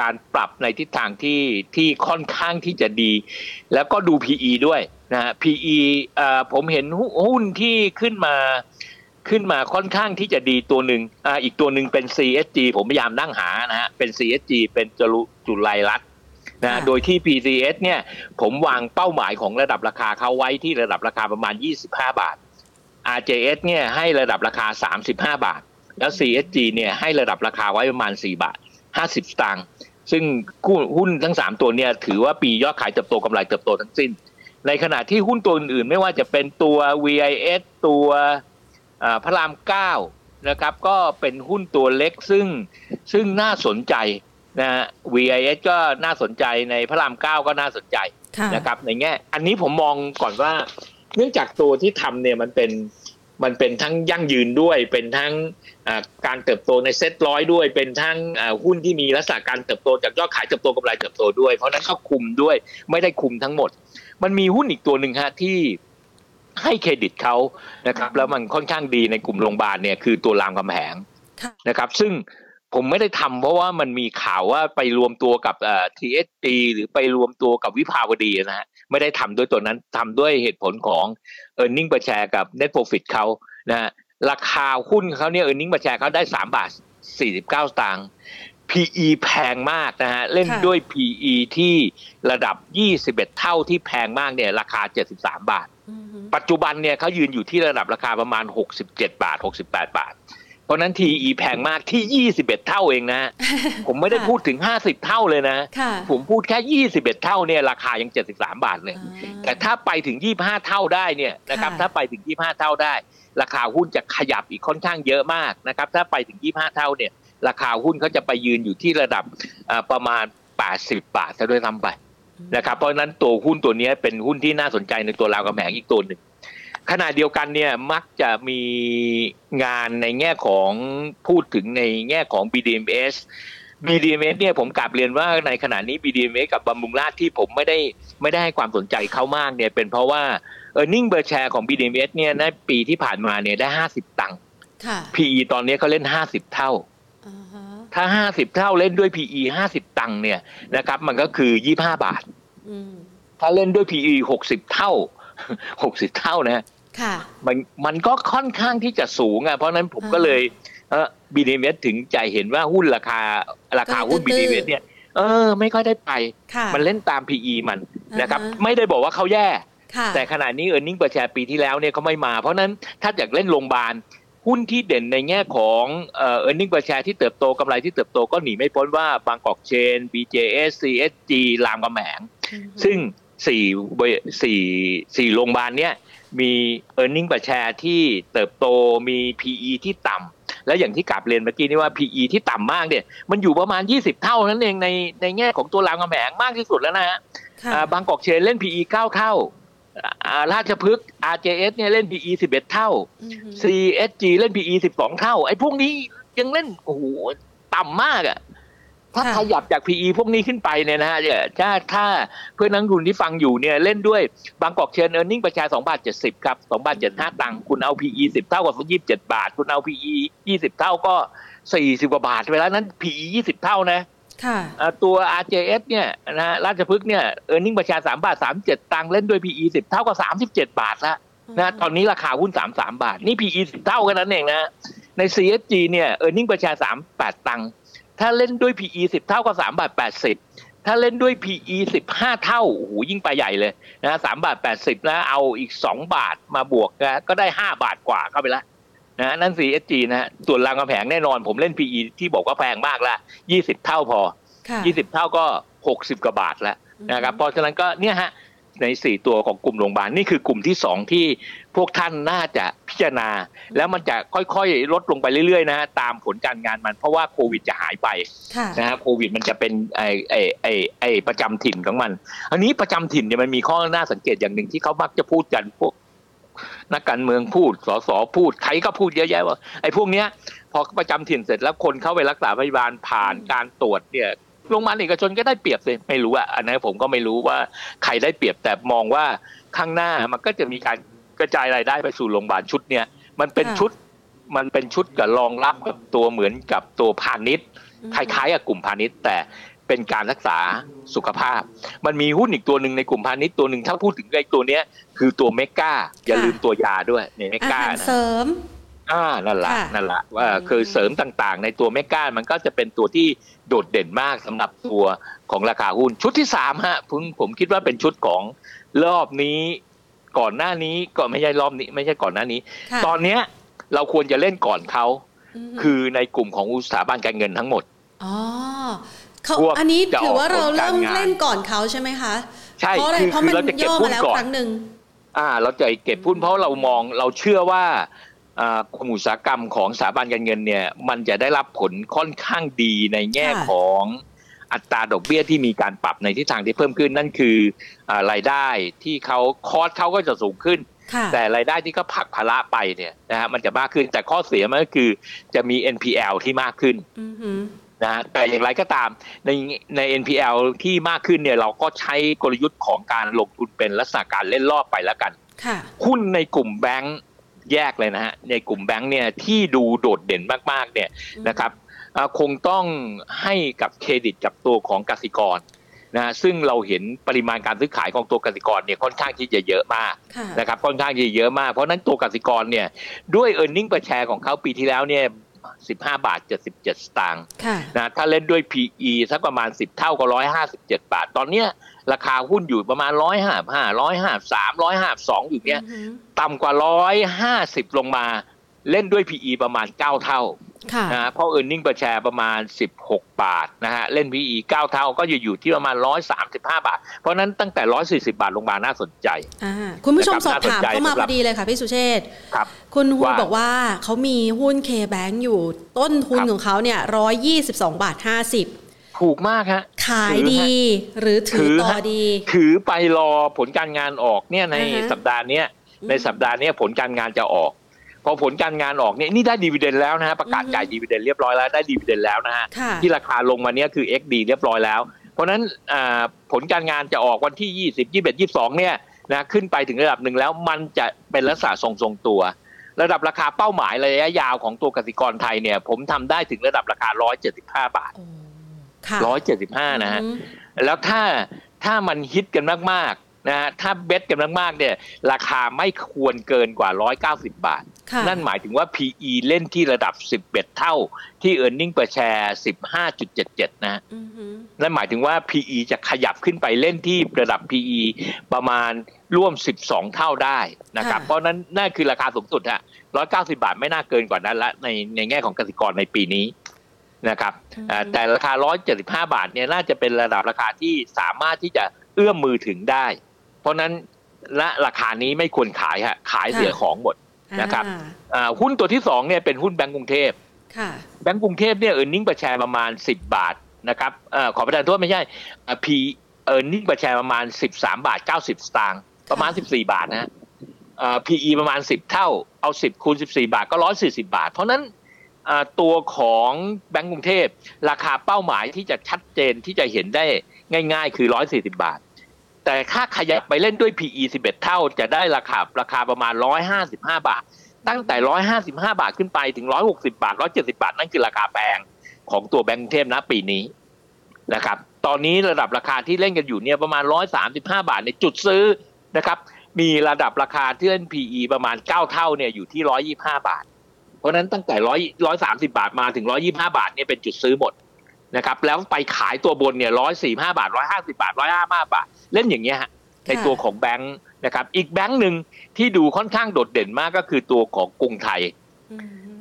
การปรับในทิศทางที่ที่ค่อนข้างที่จะดี แล้วก็ดู PE ด้วยนะฮะ PE ผมเห็นหุ้นที่ขึ้นมาขึ้นมาค่อนข้างที่จะดีตัวหนึ่งอ่าอีกตัวหนึ่งเป็น CSG ผมพยายามนั่งหานะฮะเป็น CSG เป็นจรุจุลัยรัตนะโดยที่ PCS เนี่ยผมวางเป้าหมายของระดับราคาเขาไว้ที่ระดับราคาประมาณ 25 บาท RJS เนี่ยให้ระดับราคา 35 บาท แล้ว CSG เนี่ยให้ระดับราคาไว้ประมาณ 4 บาท 50 สตางค์ซึ่งหุ้นทั้ง 3 ตัวเนี่ยถือว่าปียอดขายเติบโตกำไรเติบโตทั้งสิ้น ในขณะที่หุ้นตัวอื่นๆ ไม่ว่าจะเป็นตัว VIS ตัวพระรามเก้านะครับ ก็เป็นหุ้นตัวเล็กซึ่งซึ่งน่าสนใจนะฮะ VIS ก็น่าสนใจในพระรามเก้าก็น่าสนใจนะครับในแง่อันนี้ผมมองก่อนว่า เนื่องจากตัวที่ทำเนี่ยมันเป็น มันเป็นทั้งยั่งยืนด้วย เป็นทั้งการเติบโตในเซ็ตร้อยด้วย เป็นทั้งหุ้นที่มีลักษณะการเติบโตจากยอดขายเติบโตกำไรเติบโตด้วย เพราะนั้นก็คุมด้วยไม่ได้คุมทั้งหมด มันมีหุ้นอีกตัวหนึ่งฮะที่ให้เครดิตเขานะครับ แล้วมันค่อนข้างดีในกลุ่มโรงพยาบาลเนี่ยคือตัวรามคำแหงนะครับ ซึ่งผมไม่ได้ทำเพราะว่ามันมีข่าวว่าไปรวมตัวกับเอ่อทีเอสดีหรือไปรวมตัวกับวิภาวดีนะฮะ ไม่ได้ทำด้วยตัวนั้นทำด้วยเหตุผลของเออร์เน็งประแชร์กับ Net Profit เขานะฮะราคาหุ้นเขาเนี่ยเออร์เน็งประแชร์เขาได้สามบาทสี่สิบเก้าสตางค์ PE แพงมากนะฮะเล่นด้วย PE ที่ระดับ 21 เท่าที่แพงมากเนี่ยราคา 73 บาท ปัจจุบันเนี่ยเขายืนอยู่ที่ระดับราคาประมาณ 67 บาท 68 บาท เพราะนั้น TE แพงมากที่ 21 เท่าเองนะ ผมไม่ได้พูดถึง 50 เท่าเลยนะ ผมพูดแค่ 21 เท่าเนี่ยราคายัง 73 บาทเลย แต่ถ้าไปถึง 25 เท่าได้เนี่ยนะครับ ถ้าไปถึง 25 เท่าได้ ราคาหุ้นจะขยับอีกค่อนข้างเยอะมากนะครับ ถ้าไปถึง 25 เท่าเนี่ย ราคาหุ้นเขาจะไปยืนอยู่ที่ระดับประมาณ 80 บาทซะด้วยทำไปนะครับ เพราะนั้นตัวหุ้นตัวนี้เป็นหุ้นที่น่าสนใจในตัวราวกระแหงอีกตัวหนึ่ง ขณะเดียวกันเนี่ยมักจะมีงานในแง่ของพูดถึงในแง่ของ BDMs BDMs เนี่ยผมกลับเรียนว่าในขณะนี้ BDMs กับบำรุงราชที่ผมไม่ได้ไม่ได้ให้ความสนใจเขามากเนี่ยเป็นเพราะว่าเออร์เน็งเบอร์แชร์ของ BDMs เนี่ยในปีที่ผ่านมาเนี่ยได้ 50 ตังค์ PE ตอนนี้เขาเล่น 50 เท่า ถ้าห้าสิบเท่าเล่นด้วย PE ห้าสิบตังค์เนี่ยนะครับมันก็คือยี่ห้าบาท ถ้าเล่นด้วย PE หกสิบเท่าหกสิบเท่านะค่ะ มันมันก็ค่อนข้างที่จะสูงอะเพราะนั้นผมก็เลยเออบีดีเวสถึงใจเห็นว่าหุ้นราคาราคาหุ้นบีดีเวสเนี่ยเออ ไม่ค่อยได้ไป มันเล่นตาม PE มันนะครับ ไม่ได้บอกว่าเขาแย่ แต่ขณะนี้เออร์เน็งเปิดแชร์ปีที่แล้วเนี่ยเขาไม่มา เพราะนั้นถ้าอยากเล่นโรงพยาบาลหุ้นที่เด่นในแง่ของเอ่อ e a r n i n g per share ที่เติบโตกำไรที่เติบโตก็หนีไม่พ้นว่าบางกอกเชน BJS CSG รามกำแหง ซึ่งสี่สี่สี่โรงพยาบาลเนี้ย มี e a r n i n g per share ที่เติบโตมี PE ที่ต่ำและอย่างที่กลับเรียนเมื่อกี้นี่ว่า PE ที่ต่ำมากเนี่ยมันอยู่ประมาณ 20 เท่านั้นเองในในแง่ของตัวรามกำแหงมากที่สุดแล้วนะฮะบางกอกเชนเล่น PE 9 เท่าราชพฤกษ์ RJS เนี่ยเล่น PE 11 เท่า CSG เล่น PE 12 เท่า ไอ้พวกนี้ยังเล่นโอ้โหต่ำมากอะ ถ้าขยับจาก PE พวกนี้ขึ้นไปเนี่ยนะฮะถ้าถ้าเพื่อนนักทุนที่ฟังอยู่เนี่ยเล่นด้วยบางกอกเชนเออร์เน็งประชา2บาท70ครับ2บาท75ตังค์คุณเอา PE 10 เท่ากับ27 บาท คุณเอา PE 20 เท่าก็ 40 กว่าบาทเวลานั้น PE 20 เท่านะตัว RJS เนี่ยนะราชพฤกษ์เนี่ยเออร์เน็งประชาสามบาทสามเจ็ดตังค์เล่นด้วย PE สิบเท่ากับสามสิบเจ็ดบาทละนะตอนนี้ราคาหุ้นสามสามบาท นี่ PE สิบเท่ากันนั้นเองนะใน CSG เนี่ยเออร์เน็งประชาสามแปดตังค์ ถ้าเล่นด้วย PE สิบเท่ากับสามบาทแปดสิบถ้าเล่นด้วย PE สิบห้าเท่าโอ้โหยิ่งไปใหญ่เลยนะสามบาทแปดสิบแล้วเอาอีกสองบาทมาบวกนะก็ได้ห้าบาทกว่าเข้าไปละนะนั่น CSG นะฮะส่วนรางกระแผงแน่นอนผมเล่น PE ที่บอกว่าแพงมากละยี่สิบเท่าพอยี่สิบเท่าก็หกสิบกว่าบาทแล้วนะครับเพราะฉะนั้นก็เนี่ยฮะในสี่ตัวของกลุ่มโรงพยาบาลนี่คือกลุ่มที่สองที่ พวกท่านน่าจะพิจารณา แล้วมันจะค่อยๆ ลดลงไปเรื่อยๆนะตามผลการงานมันเพราะว่าโควิดจะหายไปนะฮะโควิดมันจะเป็นไอไอไอไอประจำถิ่นของมัน อันนี้ประจำถิ่นเนี่ยมันมีข้อน่าสังเกตอย่างหนึ่งที่เขามักจะพูดกันพวกนักการเมืองพูดสสพูดใครก็พูดเยอะแยะว่าไอ้พวกเนี้ยพอประจำถิ่นเสร็จแล้วคนเข้าไปรักษาพยาบาลผ่านการตรวจเนี่ยโรงพยาบาลเอกชนก็ได้เปรียบเลยไม่รู้อะอันนั้นผมก็ไม่รู้ว่าใครได้เปรียบแต่มองว่าข้างหน้ามันก็จะมีการ กระจายรายได้ไปสู่โรงพยาบาลชุดเนี้ยมันเป็นชุดมันเป็นชุดกับรองรับกับตัวเหมือนกับตัวพาณิชย์คล้ายๆกับกลุ่มพาณิชย์ แต่เป็นการรักษาสุขภาพ มันมีหุ้นอีกตัวหนึ่งในกลุ่มพาณิชย์ตัวหนึ่งถ้าพูดถึงไอ้ตัวเนี้ยคือตัวเมกาอย่าลืมตัวยาด้วยในเมกาเสริมอ่านั่นแหละนั่นแหละว่าคือเสริมต่างๆ ในตัวเมกามันก็จะเป็นตัวที่โดดเด่นมากสำหรับตัวของราคาหุ้นชุดที่สามฮะผมผมคิดว่าเป็นชุดของรอบนี้ ก่อนหน้านี้ก็ไม่ใช่รอบนี้ ไม่ใช่ก่อนหน้านี้ ตอนเนี้ยเราควรจะเล่นก่อนเขาคือในกลุ่มของอุตสาหบันการเงินทั้งหมดอ๋อเขาอันนี้ถือว่าเราเริ่มเล่นก่อนเขาใช่ไหมคะใช่เพราะอะไรเพราะมันย่อมาแล้วครั้งหนึ่งอ่า เราจะเก็บหุ้นเพราะเรามองเราเชื่อว่ากลุ่มอุตสาหกรรมของสถาบันการเงินเนี่ย มันจะได้รับผลค่อนข้างดีในแง่ของ อัตราดอกเบี้ยที่มีการปรับในทิศทางที่เพิ่มขึ้นนั่นคือรายได้ที่เขาคอสเขาก็จะสูงขึ้น แต่รายได้ที่เขาผักภาระไปเนี่ยนะฮะมันจะมากขึ้นแต่ข้อเสียมันก็คือจะมี NPL ที่มากขึ้นนะแต่อย่างไรก็ตามในใน NPL ที่มากขึ้นเนี่ยเราก็ใช้กลยุทธ์ของการลงทุนเป็นลักษณะการเล่นรอบไปแล้วกันหุ้นในกลุ่มแบงค์แยกเลยนะฮะในกลุ่มแบงค์เนี่ยที่ดูโดดเด่นมากๆเนี่ยนะครับ คงต้องให้กับเครดิตกับตัวของกสิกรนะซึ่งเราเห็นปริมาณการซื้อขายของตัวกสิกรเนี่ยค่อนข้างที่จะเยอะมากนะครับค่อนข้างที่จะเยอะมาก เพราะนั้นตัวกสิกรเนี่ยด้วย e a r n i n g per share ของเขาปีที่แล้วเนี่ย15 บาท 77 สตางค์นะถ้าเล่นด้วย PE สักประมาณ 10 เท่าก็157 บาท ตอนเนี้ยราคาหุ้นอยู่ประมาณ 155 153 152 อยู่เนี้ยต่ำกว่า 150 ลงมาเล่นด้วย PE ประมาณ 9 เท่า นะเพราะ e a r n i n g ็ per share ประมาณ 16 บาทนะฮะเล่น PE 9 เท่าก็อยู่อยู่ที่ประมาณ 135 บาท เพราะนั้นตั้งแต่ 140 บาทลงมาน่าสนใจ คุณผู้ชมสอบถามเข้ามาพอดีเลยค่ะพี่สุเชษครับคุณฮูบอกว่าเขามีหุ้น K-Bank อยู่ต้นทุนของเขาเนี่ย 122 บาท 50ถูกมากฮะ ขายดีหรือถือต่อดี ถือไปรอผลการงานออกเนี่ยในสัปดาห์นี้ในสัปดาห์นี้ผลการงานจะออก พอผลการงานออกเนี่ยนี่ได้ดีเวเดนแล้วนะฮะประกาศจ่ายดีเวเดนเรียบร้อยแล้วได้ดีเวเดนแล้วนะฮะที่ราคาลงมาเนี้ยคือ XD เรียบร้อยแล้ว เพราะนั้นผลการงานจะออกวันที่ 20 21 22 เนี่ยนะขึ้นไปถึงระดับหนึ่งแล้วมันจะเป็นลักษณะทรงๆตัว ระดับราคาเป้าหมายระยะยาวของตัวกสิกรไทยเนี่ย ผมทำได้ถึงระดับราคา 175 บาท 175 นะฮะแล้วถ้าถ้ามันฮิตกันมากๆนะฮะถ้าเบสกันมากๆเนี่ยราคาไม่ควรเกินกว่า 190 บาท นั่นหมายถึงว่า PE เล่นที่ระดับ 11 เท่า ที่ e a r n i n g per share 15.77 นะนั่นหมายถึงว่า PE จะขยับขึ้นไปเล่นที่ระดับ PE ประมาณร่วม 12 เท่าได้นะครับ เพราะนั้นนั่นคือราคาสูงสุดฮะ190 บาทไม่น่าเกินกว่านั้นละในในแง่ของกสิกรในปีนี้นะครับแต่ราคา 175 บาทเนี่ยน่าจะเป็นระดับราคาที่สามารถที่จะเอื้อมมือถึงได้ เพราะนั้นและราคานี้ไม่ควรขายฮะขายเสียของหมด นะครับหุ้นตัวที่สองเนี่ยเป็นหุ้นแบงก์กรุงเทพแบงก์กรุงเทพเนี่ยเออร์เน็งประแชร์ประมาณสิบบาทนะครับขอประทานโทษไม่ใช่พีเออร์เน็งประแชร์ประมาณสิบสามบาทเก้าสิบสตางค์ประมาณสิบสี่บาทนะพีอีประมาณสิบเท่าเอาสิบคูณสิบสี่บาทก็ร้อยสี่สิบาท เพราะนั้นตัวของแบงก์กรุงเทพราคาเป้าหมายที่จะชัดเจนที่จะเห็นได้ง่าย ๆ คือร้อยสี่สิบาท แต่ถ้าขยับไปเล่นด้วย PE 11 เท่าจะได้ราคาราคาประมาณ 155 บาท ตั้งแต่ร้อยห้าสิบห้าบาทขึ้นไปถึงร้อยหกสิบาทร้อยเจ็ดสิบาท นั่นคือราคาแพงของตัวแบงก์เทพนะปีนี้นะครับ ตอนนี้ระดับราคาที่เล่นกันอยู่เนี่ยประมาณร้อยสามสิบห้าบาทในจุดซื้อนะครับ มีระดับราคาที่เล่น PE ประมาณเก้าเท่าเนี่ยอยู่ที่ร้อยยี่ห้าบาท เพราะนั้นตั้งแต่ร้อยร้อยสามสิบาทมาถึงร้อยี่ห้าบาทเนี่ยเป็นจุดซื้อหมดนะครับ แล้วไปขายตัวบนเนี่ยร้อยสี่ห้าบาทร้อยห้าสิบาทร้อยห้าห้าบาท เล่นอย่างเงี้ยฮะในตัวของแบงค์นะครับอีกแบงค์หนึ่งที่ดูค่อนข้างโดดเด่นมากก็คือตัวของกรุงไทย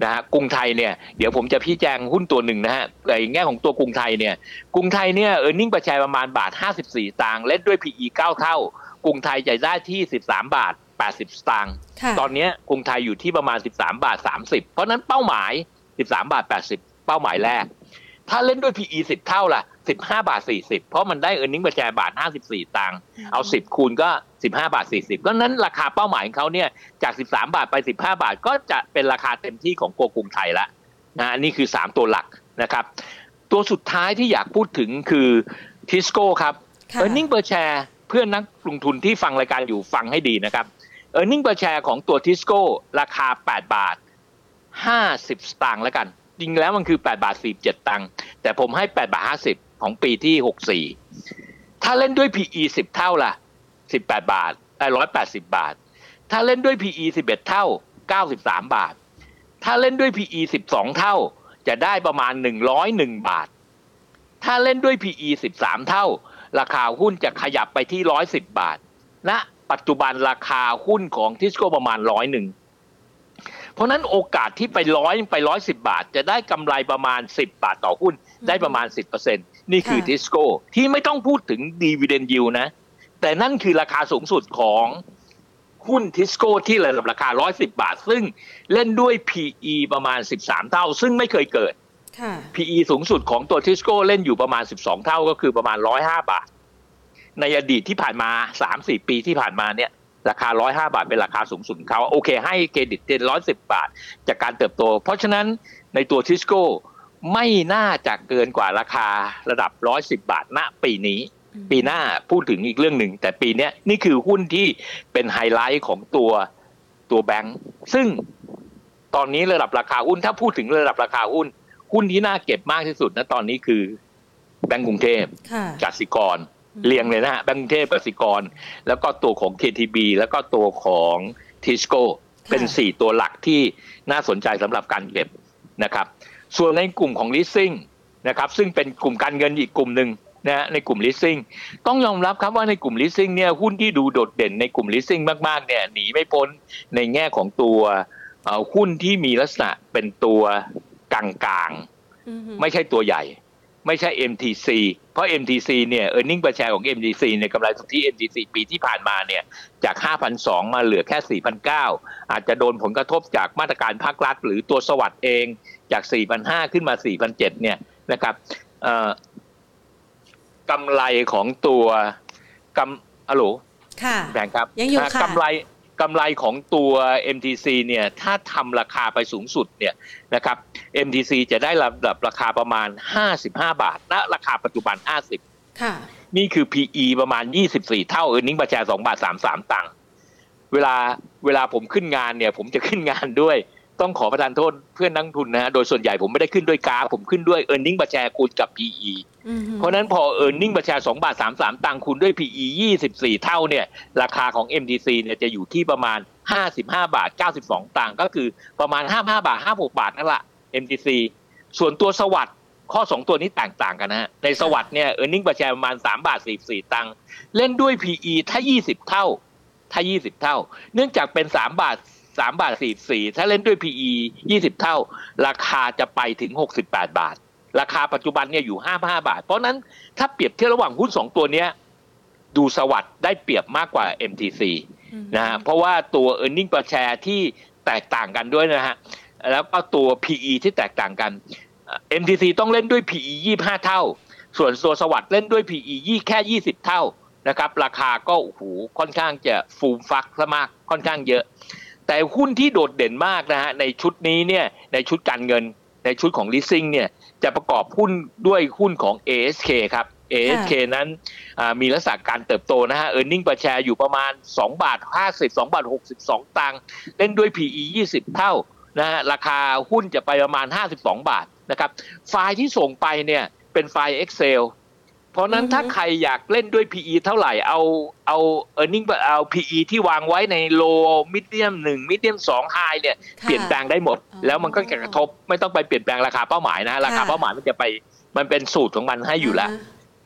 นะฮะกรุงไทยเนี่ยเดี๋ยวผมจะพี่แจงหุ้นตัวหนึ่งนะฮะในแง่ของตัวกรุงไทยเนี่ยกรุงไทยเนี่ยเออร์เน็งประชาประมาณบาท 54ตางค์เล่นด้วย PE 9 เท่า กรุงไทยจะได้ที่ 13 บาท 80 สตางค์ตอนนี้กรุงไทยอยู่ที่ประมาณ 13 บาท 30 เพราะนั้นเป้าหมาย 13 บาท 80 เป้าหมายแรก ถ้าเล่นด้วย PE 10 เท่าล่ะ 15บาท40เพราะมันได้เออร์เน็งประชาบาท54ตังค์เอา10คูณก็15บาท40ก็นั้นราคาเป้าหมายของเขาเนี่ยจาก13บาทไป15บาทก็จะเป็นราคาเต็มที่ของโกกรุงไทยละนะนี่คือ3ตัวหลักนะครับ ตัวสุดท้ายที่อยากพูดถึงคือทิสโก้ครับ earning per share เพื่อนนักลงทุนที่ฟังรายการอยู่ฟังให้ดีนะครับ earning per share ของตัวทิสโก้ราคา8บาท50สตางค์แล้วกันจริงแล้วมันคือ 8 บาท 47 ตังค์แต่ผมให้ 8 บาท 50 ของปีที่ 64 ถ้าเล่นด้วย PE 10 เท่าล่ะ 18 บาทไอ้180 บาท ถ้าเล่นด้วย PE 11 เท่า 93 บาท ถ้าเล่นด้วย PE 12 เท่า จะได้ประมาณ 101 บาท ถ้าเล่นด้วย PE 13 เท่า ราคาหุ้นจะขยับไปที่ 110 บาทณนะปัจจุบันราคาหุ้นของทิสโก้ประมาณร้อยหนึ่งเพราะนั้นโอกาสที่ไปร้อยไปร้อยสิบาท จะได้กำไรประมาณ10บบาทต่อหุ้นได้ประมาณ10%นี่ คือทิสโก้ที่ไม่ต้องพูดถึงดีเวเดนยิวนะ แต่นั่นคือราคาสูงสุดของหุ้นทิสโก้ที่ระดับราคา 110 บาท ซึ่งเล่นด้วย PE ประมาณ 13 เท่า ซึ่งไม่เคยเกิด PE สูงสุดของตัวทิสโก้เล่นอยู่ประมาณ 12 เท่าก็คือประมาณ 105 บาท ในอดีตที่ผ่านมา 3-4 ปีที่ผ่านมาเนี่ยราคา 105 บาทเป็นราคาสูงสุดเขาโอเค ให้เครดิตเต็ม 110 บาท จากการเติบโต เพราะฉะนั้นในตัวทิสโก้ ไม่น่าจะเกินกว่าราคาระดับ 110 บาทณปีนี้ ปีหน้าพูดถึงอีกเรื่องหนึ่ง แต่ปีนี้นี่คือหุ้นที่เป็นไฮไลท์ของตัวตัวแบงค์ซึ่งตอนนี้ระดับราคาหุ้นถ้าพูดถึงระดับราคาหุ้น หุ้นที่น่าเก็บมากที่สุดนะตอนนี้คือแบงก์กรุงเทพกสิกร เรียงเลยนะฮะแบงก์กรุงเทพกสิกร แล้วก็ตัวของ KTB แล้วก็ตัวของทิสโก้เป็นสี่ตัวหลักที่น่าสนใจสำหรับการเก็บนะครับ ส่วนในกลุ่มของ leasing นะครับซึ่งเป็นกลุ่มการเงินอีกกลุ่มหนึ่งนะในกลุ่ม leasing ต้องยอมรับครับว่าในกลุ่ม leasing เนี่ยหุ้นที่ดูโดดเด่นในกลุ่ม leasing มากๆเนี่ยหนีไม่พ้นในแง่ของตัวหุ้นที่มีลักษณะเป็นตัวกลางๆ ไม่ใช่ตัวใหญ่ ไม่ใช่ MTC เพราะ MTC เนี่ย e a r n i n g per share ของ MTC เนี่ยกำไรสุทธิ MTC ปีที่ผ่านมาเนี่ยจาก5,200มาเหลือแค่4,900อาจจะโดนผลกระทบจากมาตรการภาครัฐ หรือตัวสวัสด์เอง จาก4,500ขึ้นมา4,700เนี่ยนะครับกำไรของตัวกำอะโหลค่ะแบงครับยังอยู่ค่ะกำไรกำไรของตัว MTC เนี่ยถ้าทำราคาไปสูงสุดเนี่ยนะครับ MTC จะได้ระดับราคาประมาณ 55 บาทณราคาปัจจุบัน 50ค่ะนี่คือ PE ประมาณ 24 เท่า e a r n i n g ประชา2บาท 33 ตังค์เวลาเวลาผมขึ้นงานเนี่ย ผมจะขึ้นงานด้วย ต้องขอประทานโทษเพื่อนนักทุนนะฮะโดยส่วนใหญ่ผมไม่ได้ขึ้นด้วยกราฟผมขึ้นด้วย e a r n i n g ประชาคูณกับ PE เพราะนั้นพอ e a r n i n g ประชา2บาท33 ตังค์คูณด้วย PE 24 เท่าเนี่ยราคาของ MTC เนี่ยจะอยู่ที่ประมาณ 55 บาท 92 ตังค์ก็คือประมาณ 55 บาท 56 บาทนั่นแหละ MTC ส่วนตัวสวัสด์ข้อ 2 ตัวนี้แตกต่างกันนะฮะในสวัสด์เนี่ย e a r n i n g ประชาประมาณ 3 บาท 44 ตังค์เล่นด้วย PE ถ้า 20 เท่าถ้า 20 เท่า เนื่องจากเป็น 3 บาท สามบาทสี่สี่ถ้าเล่นด้วย PE ยี่สิบเท่า ราคาจะไปถึงหกสิบแปดบาท ราคาปัจจุบันเนี่ยอยู่ห้าห้าบาท เพราะนั้นถ้าเปรียบเทียบระหว่างหุ้นสองตัวเนี้ยดูสวัสด์ได้เปรียบมากกว่า MTC นะฮะเพราะว่าตัว e a r n i n g per share ที่แตกต่างกันด้วยนะฮะแล้วก็ตัว PE ที่แตกต่างกัน MTC ต้องเล่นด้วย PE 25 เท่า ส่วนตัวสวัสด์เล่นด้วย PE ยี่แค่ 20 เท่านะครับ ราคาก็โอ้โหค่อนข้างจะฟูมฟักซะมากค่อนข้างเยอะ แต่หุ้นที่โดดเด่นมากนะฮะในชุดนี้เนี่ยในชุดการเงินในชุดของ leasing เนี่ยจะประกอบหุ้นด้วยหุ้นของ ASK ครับ ASK นั้นมีลักษณะการเติบโตนะฮะ e a r n i n g per share อยู่ประมาณ 2 บาท 50 2 บาท 62 ตังค์เล่นด้วย PE 20 เท่านะฮะราคาหุ้นจะไปประมาณ 52 บาทนะครับ ไฟล์ที่ส่งไปเนี่ยเป็นไฟล์ Excel เพราะนั้นถ้าใครอยากเล่นด้วย PE เท่าไหร่เอาเอา e a r n i n g เอา PE ที่วางไว้ใน low medium หนึ่ง medium สอง high เนี่ยเปลี่ยนแปลงได้หมด แล้วมันก็จะกระทบไม่ต้องไปเปลี่ยนแปลงราคาเป้าหมายนะราคาเป้าหมายมันจะไปมันเป็นสูตรของมันให้อยู่แล้ว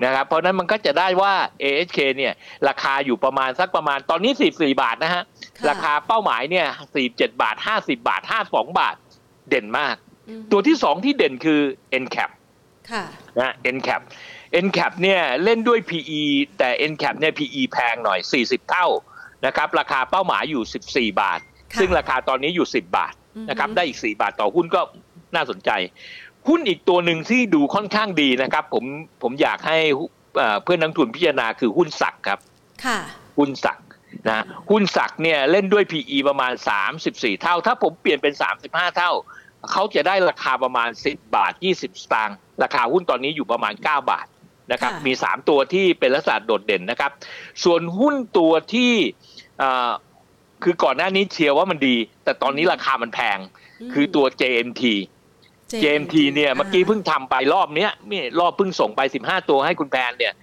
นะครับเพราะนั้นมันก็จะได้ว่า AHK เนี่ยราคาอยู่ประมาณสักประมาณตอนนี้ 44 บาทนะฮะราคาเป้าหมายเนี่ย47 บาท 50 บาท 52 บาทเด่นมาก ตัวที่สองที่เด่นคือ NCAP นะ NCAP NCAP เนี่ยเล่นด้วย PE แต่ NCAP เนี่ย PE แพงหน่อย 40 เท่านะครับราคาเป้าหมายอยู่ 14 บาท ซึ่งราคาตอนนี้อยู่ 10 บาทนะครับได้อีก 4 บาทต่อหุ้นก็น่าสนใจ หุ้นอีกตัวหนึ่งที่ดูค่อนข้างดีนะครับ ผมผมอยากให้เพื่อนนักทุนพิจารณาคือหุ้นสักครับค่ะหุ้นสักนะหุ้นสักเนี่ยเล่นด้วย PE ประมาณ 34 เท่า ถ้าผมเปลี่ยนเป็น 35 เท่าเขาจะได้ราคาประมาณ 10 บาท 20 สตางค์ราคาหุ้นตอนนี้อยู่ประมาณ 9 บาท นะครับมี 3 ตัวที่เป็นลักษณะโดดเด่นนะครับ ส่วนหุ้นตัวที่คือก่อนหน้านี้เชียร์ว่ามันดี แต่ตอนนี้ราคามันแพงคือตัว JMT JMT เนี่ยเมื่อกี้เพิ่งทำไปรอบเนี้ยนี่รอบเพิ่งส่งไป 15 ตัวให้คุณแพนเนี่ย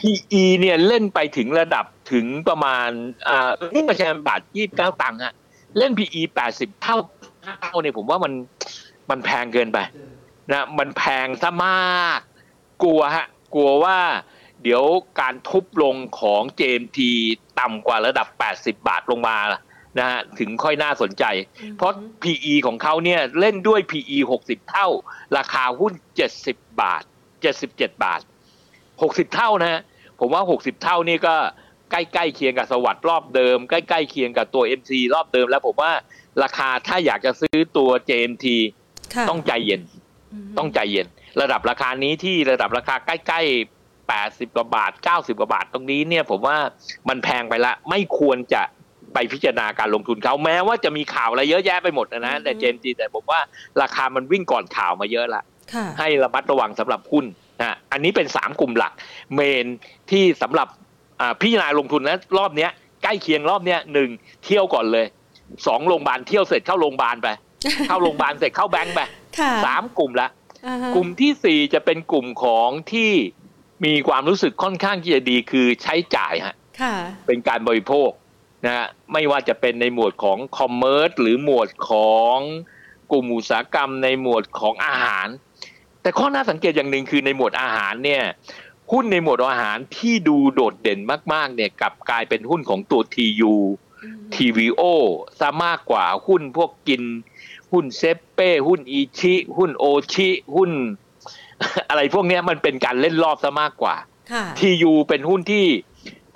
PE เนี่ยเล่นไปถึงระดับถึงประมาณอ่านี่มาแชร์บาท29ตังค์ฮะเล่น PE 80เท่าเท่าเนี่ยผมว่ามันมันแพงเกินไปนะมันแพงซะมาก กลัวฮะ กลัวว่าเดี๋ยวการทุบลงของ JMT ต่ำกว่าระดับ 80 บาทลงมานะฮะถึงค่อยน่าสนใจ เพราะ PE ของเขาเนี่ยเล่นด้วย PE 60 เท่า ราคาหุ้น 70 บาท 77 บาท 60 เท่านะฮะผมว่า 60 เท่านี่ก็ใกล้ๆเคียงกับสวัสด์รอบเดิม ใกล้ๆเคียงกับตัว MC รอบเดิม แล้วผมว่าราคาถ้าอยากจะซื้อตัว JMT ต้องใจเย็น ต้องใจเย็น ระดับราคานี้ที่ระดับราคาใกล้ๆแปดสิบกว่าบาทเก้าสิบกว่าบาทตรงนี้เนี่ยผมว่ามันแพงไปละ ไม่ควรจะไปพิจารณาการลงทุนเขาแม้ว่าจะมีข่าวอะไรเยอะแยะไปหมดนะแต่เจมจีแต่ผมว่าราคามันวิ่งก่อนข่าวมาเยอะละให้ระมัดระวังสำหรับหุ้นนะอันนี้เป็นสามกลุ่มหลักเมนที่สำหรับพิจารณาลงทุนนะรอบเนี้ยใกล้เคียงรอบเนี้ยหนึ่งเที่ยวก่อนเลยสองโรงพยาบาลเที่ยวเสร็จเข้าโรงพยาบาลไป เข้าโรงพยาบาลเสร็จเข้าแบงก์ไปสามกลุ่มละ กลุ่มที่สี่จะเป็นกลุ่มของที่มีความรู้สึกค่อนข้างที่จะดีคือใช้จ่ายฮะเป็นการบริโภคนะฮะไม่ว่าจะเป็นในหมวดของคอมเมอร์สหรือหมวดของกลุ่มอุตสาหกรรมในหมวดของอาหาร แต่ข้อน่าสังเกตอย่างหนึ่งคือในหมวดอาหารเนี่ยหุ้นในหมวดอาหารที่ดูโดดเด่นมากๆเนี่ยกลับกลายเป็นหุ้นของตัว TU TVO ซะมากกว่าหุ้นพวกกิน หุ้นเซเป้หุ้นอีชิ หุ้นโอชิหุ้น อะไรพวกนี้มันเป็นการเล่นรอบซะมากกว่า TU เป็นหุ้นที่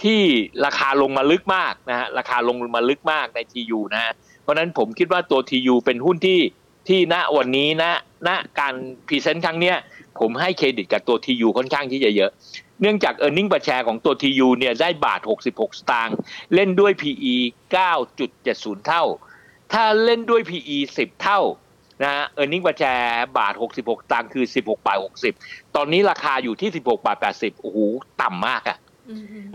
ที่ราคาลงมาลึกมากนะฮะราคาลงมาลึกมากใน TU นะฮะเพราะนั้นผมคิดว่าตัว TU เป็นหุ้นที่ที่ณวันนี้นะณการพรีเซนต์ครั้งเนี้ยผมให้เครดิตกับตัว TU ค่อนข้างที่จะเยอะ เนื่องจาก e a r n i n g ประแชร์ของตัว TU เนี่ยได้บาท 66 สตางค์เล่นด้วย PE 9.70 เท่า ถ้าเล่นด้วย PE 10 เท่านะฮะ e a r n i n g ประแชร์บาท 66สตางค์คือ 16บาท60 ตอนนี้ราคาอยู่ที่ 16บาท80 โอ้โห ต่ำมากอะ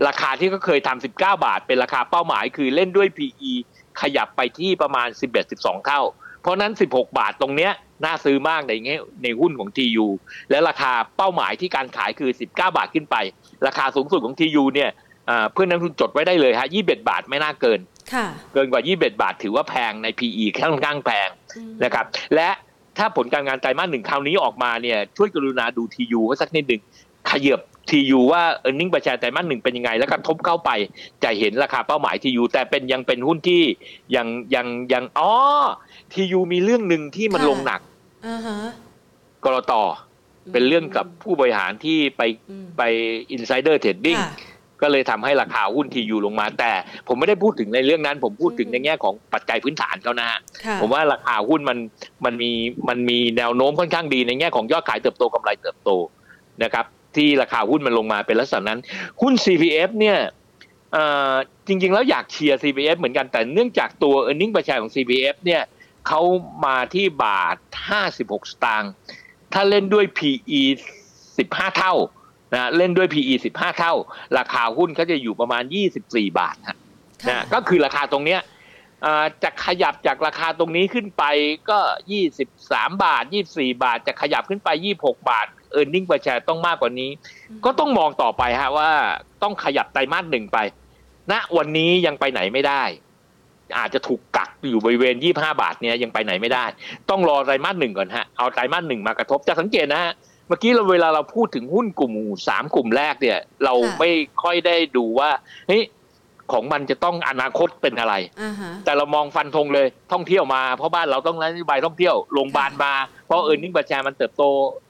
ราคาที่เขาเคยทำ19 บาท เป็นราคาเป้าหมายคือเล่นด้วย PE ขยับไปที่ประมาณ 11-12 เท่า เพราะนั้น 16 บาทตรงเนี้ยน่าซื้อมากในเงี้ยในหุ้นของ TU และราคาเป้าหมายที่การขายคือ 19 บาทขึ้นไป ราคาสูงสุดของ TU เนี่ยเพื่อนนักทุนจดไว้ได้เลยฮะ21 บาทไม่น่าเกิน เกินกว่า 21 บาทถือว่าแพงใน PE ค่อนข้างแพงนะครับ และถ้าผลการงานไตรมาสหนึ่งคราวนี้ออกมาเนี่ยช่วยกรุณาดู TU ไว้สักนิดหนึ่งขยับทียูว่าเออร์เน็งประชาไตรมาสหนึ่งเป็นยังไง แล้วก็ทบเข้าไปจะเห็นราคาเป้าหมายทียูแต่เป็นยังเป็นหุ้นที่ยังยังยังอ๋อทียูมีเรื่องหนึ่งที่มันลงหนักกรตเป็นเรื่องกับผู้บริหารที่ไปไป insider trading ก็เลยทำให้ราคาหุ้นทียูลงมา แต่ผมไม่ได้พูดถึงในเรื่องนั้น ผมพูดถึงในแง่ของปัจจัยพื้นฐานเขานะฮะผมว่าราคาหุ้นมันมันมีมันมีแนวโน้มค่อนข้างดีในแง่ของยอดขายเติบโตกำไรเติบโตนะครับที่ราคาหุ้นมันลงมาเป็นลักษณะนั้น หุ้น CPF เนี่ยจริงๆ แล้วอยากเชียร์ CPF เหมือนกันแต่เนื่องจากตัว e a r n i n g ประชาของ CPF เนี่ยเขามาที่บาท 56 สตางค์ถ้าเล่นด้วย PE 15 เท่า นะเล่นด้วย PE 15 เท่า ราคาหุ้นเขาจะอยู่ประมาณ 24 บาทนะก็คือราคาตรงเนี้ยจะขยับจากราคาตรงนี้ขึ้นไปก็ 23 บาท 24 บาท จะขยับขึ้นไป 26 บาทเออร์เน็งประชาต้องมากกว่านี้ ก็ต้องมองต่อไปฮะว่าต้องขยับไตรมาสหนึ่งไปณนะวันนี้ยังไปไหนไม่ได้ อาจจะถูกกักอยู่บริเวณยี่ห้าบาทเนี่ยยังไปไหนไม่ได้ ต้องรอไตรมาสหนึ่งก่อนฮะเอาไตรมาสหนึ่งมากระทบจะสังเกตนะฮะเมื่อกี้เราเวลาเราพูดถึงหุ้นกลุ่มสามกลุ่มแรกเนี่ย เราไม่ค่อยได้ดูว่าเฮ้ยของมันจะต้องอนาคตเป็นอะไร แต่เรามองฟันธงเลยท่องเที่ยวมา เพราะบ้านเราต้องนโยบายท่องเที่ยวโรงพยาบาลมา เพราะเออร์เน็งประชามันเติบโต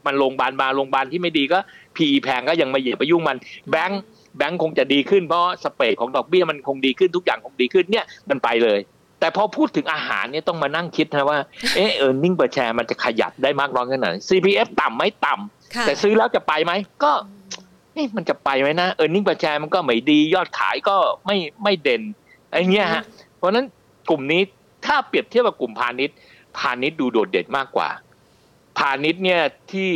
มันโรงพยาบาลมาโรงพยาบาลที่ไม่ดีก็พีแพงก็ยังไม่เหยียบไปยุ่งมัน แบงค์แบงค์คงจะดีขึ้นเพราะสเปรดของดอกเบี้ยมันคงดีขึ้นทุกอย่างคงดีขึ้นเนี่ยมันไปเลย แต่พอพูดถึงอาหารเนี่ยต้องมานั่งคิดนะว่าเออเออร์เน็งประชามันจะขยับได้มากน้อยแค่ไหน CPF ต่ำไม่ต่ำแต่ซื้อแล้วจะไปไหมก็มันจะไปไหมนะเออร์เน็งประชามันก็ไม่ดียอดขายก็ไม่ไม่เด่นไอ้เงี้ยฮะเพราะนั้นกลุ่มนี้ถ้าเปรียบเทียบกับกลุ่มพาณิชย์พาณิชย์ดูโดดเด่นมากกว่า พาณิชย์เนี่ยที่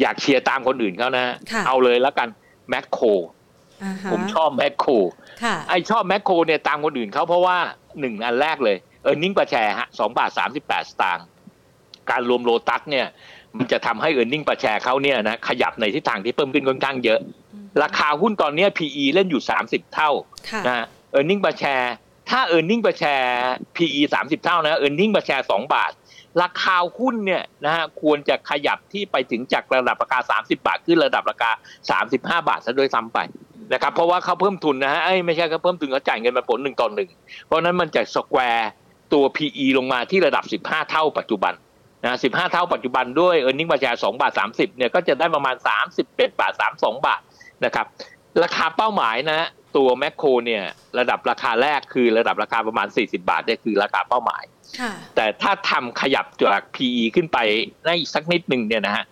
อยากเชียร์ตามคนอื่นเขานะ เอาเลยแล้วกันแมคโครผมชอบแมคโคร ไอชอบแมคโครเนี่ยตามคนอื่นเขาเพราะว่าหนึ่งอันแรกเลย earning per share ฮะสองบาทสามสิบแปดสตางค์การรวมโลตัสเนี่ย มันจะทำให้ earning per share เขาเนี่ยนะขยับในทิศทางที่เพิ่มขึ้นค่อนข้างเยอะ ราคาหุ้นตอนนี้ PE เล่นอยู่สามสิบเท่านะเออร์เน็งประแชร์ถ้าเออร์เน็งประแชร์ PE สามสิบเท่านะ earning per share สองบาทราคาหุ้นเนี่ยนะฮะควรจะขยับที่ไปถึงจากระดับราคา 30 บาท ขึ้นระดับราคา 35 บาทซะด้วยซ้ำไป นะครับเพราะว่าเขาเพิ่มทุนนะฮะไม่ใช่เขาเพิ่มทุนเขาจ่ายเงินปันผลหนึ่งต่อหนึ่งเพราะนั้นมันจะสแควร์ตัว PE ลงมาที่ระดับ 15 เท่าปัจจุบันนะ15 เท่าปัจจุบันด้วย earning per share 2บาท30เนี่ยก็จะได้ประมาณ 31บาท32 บาทนะครับราคาเป้าหมายนะตัวแมคโครเนี่ยระดับราคาแรกคือระดับราคาประมาณ 40 บาทเนี่ยคือราคาเป้าหมาย แต่ถ้าทำขยับจาก PE ขึ้นไปได้สักนิดหนึ่งเนี่ยนะฮะ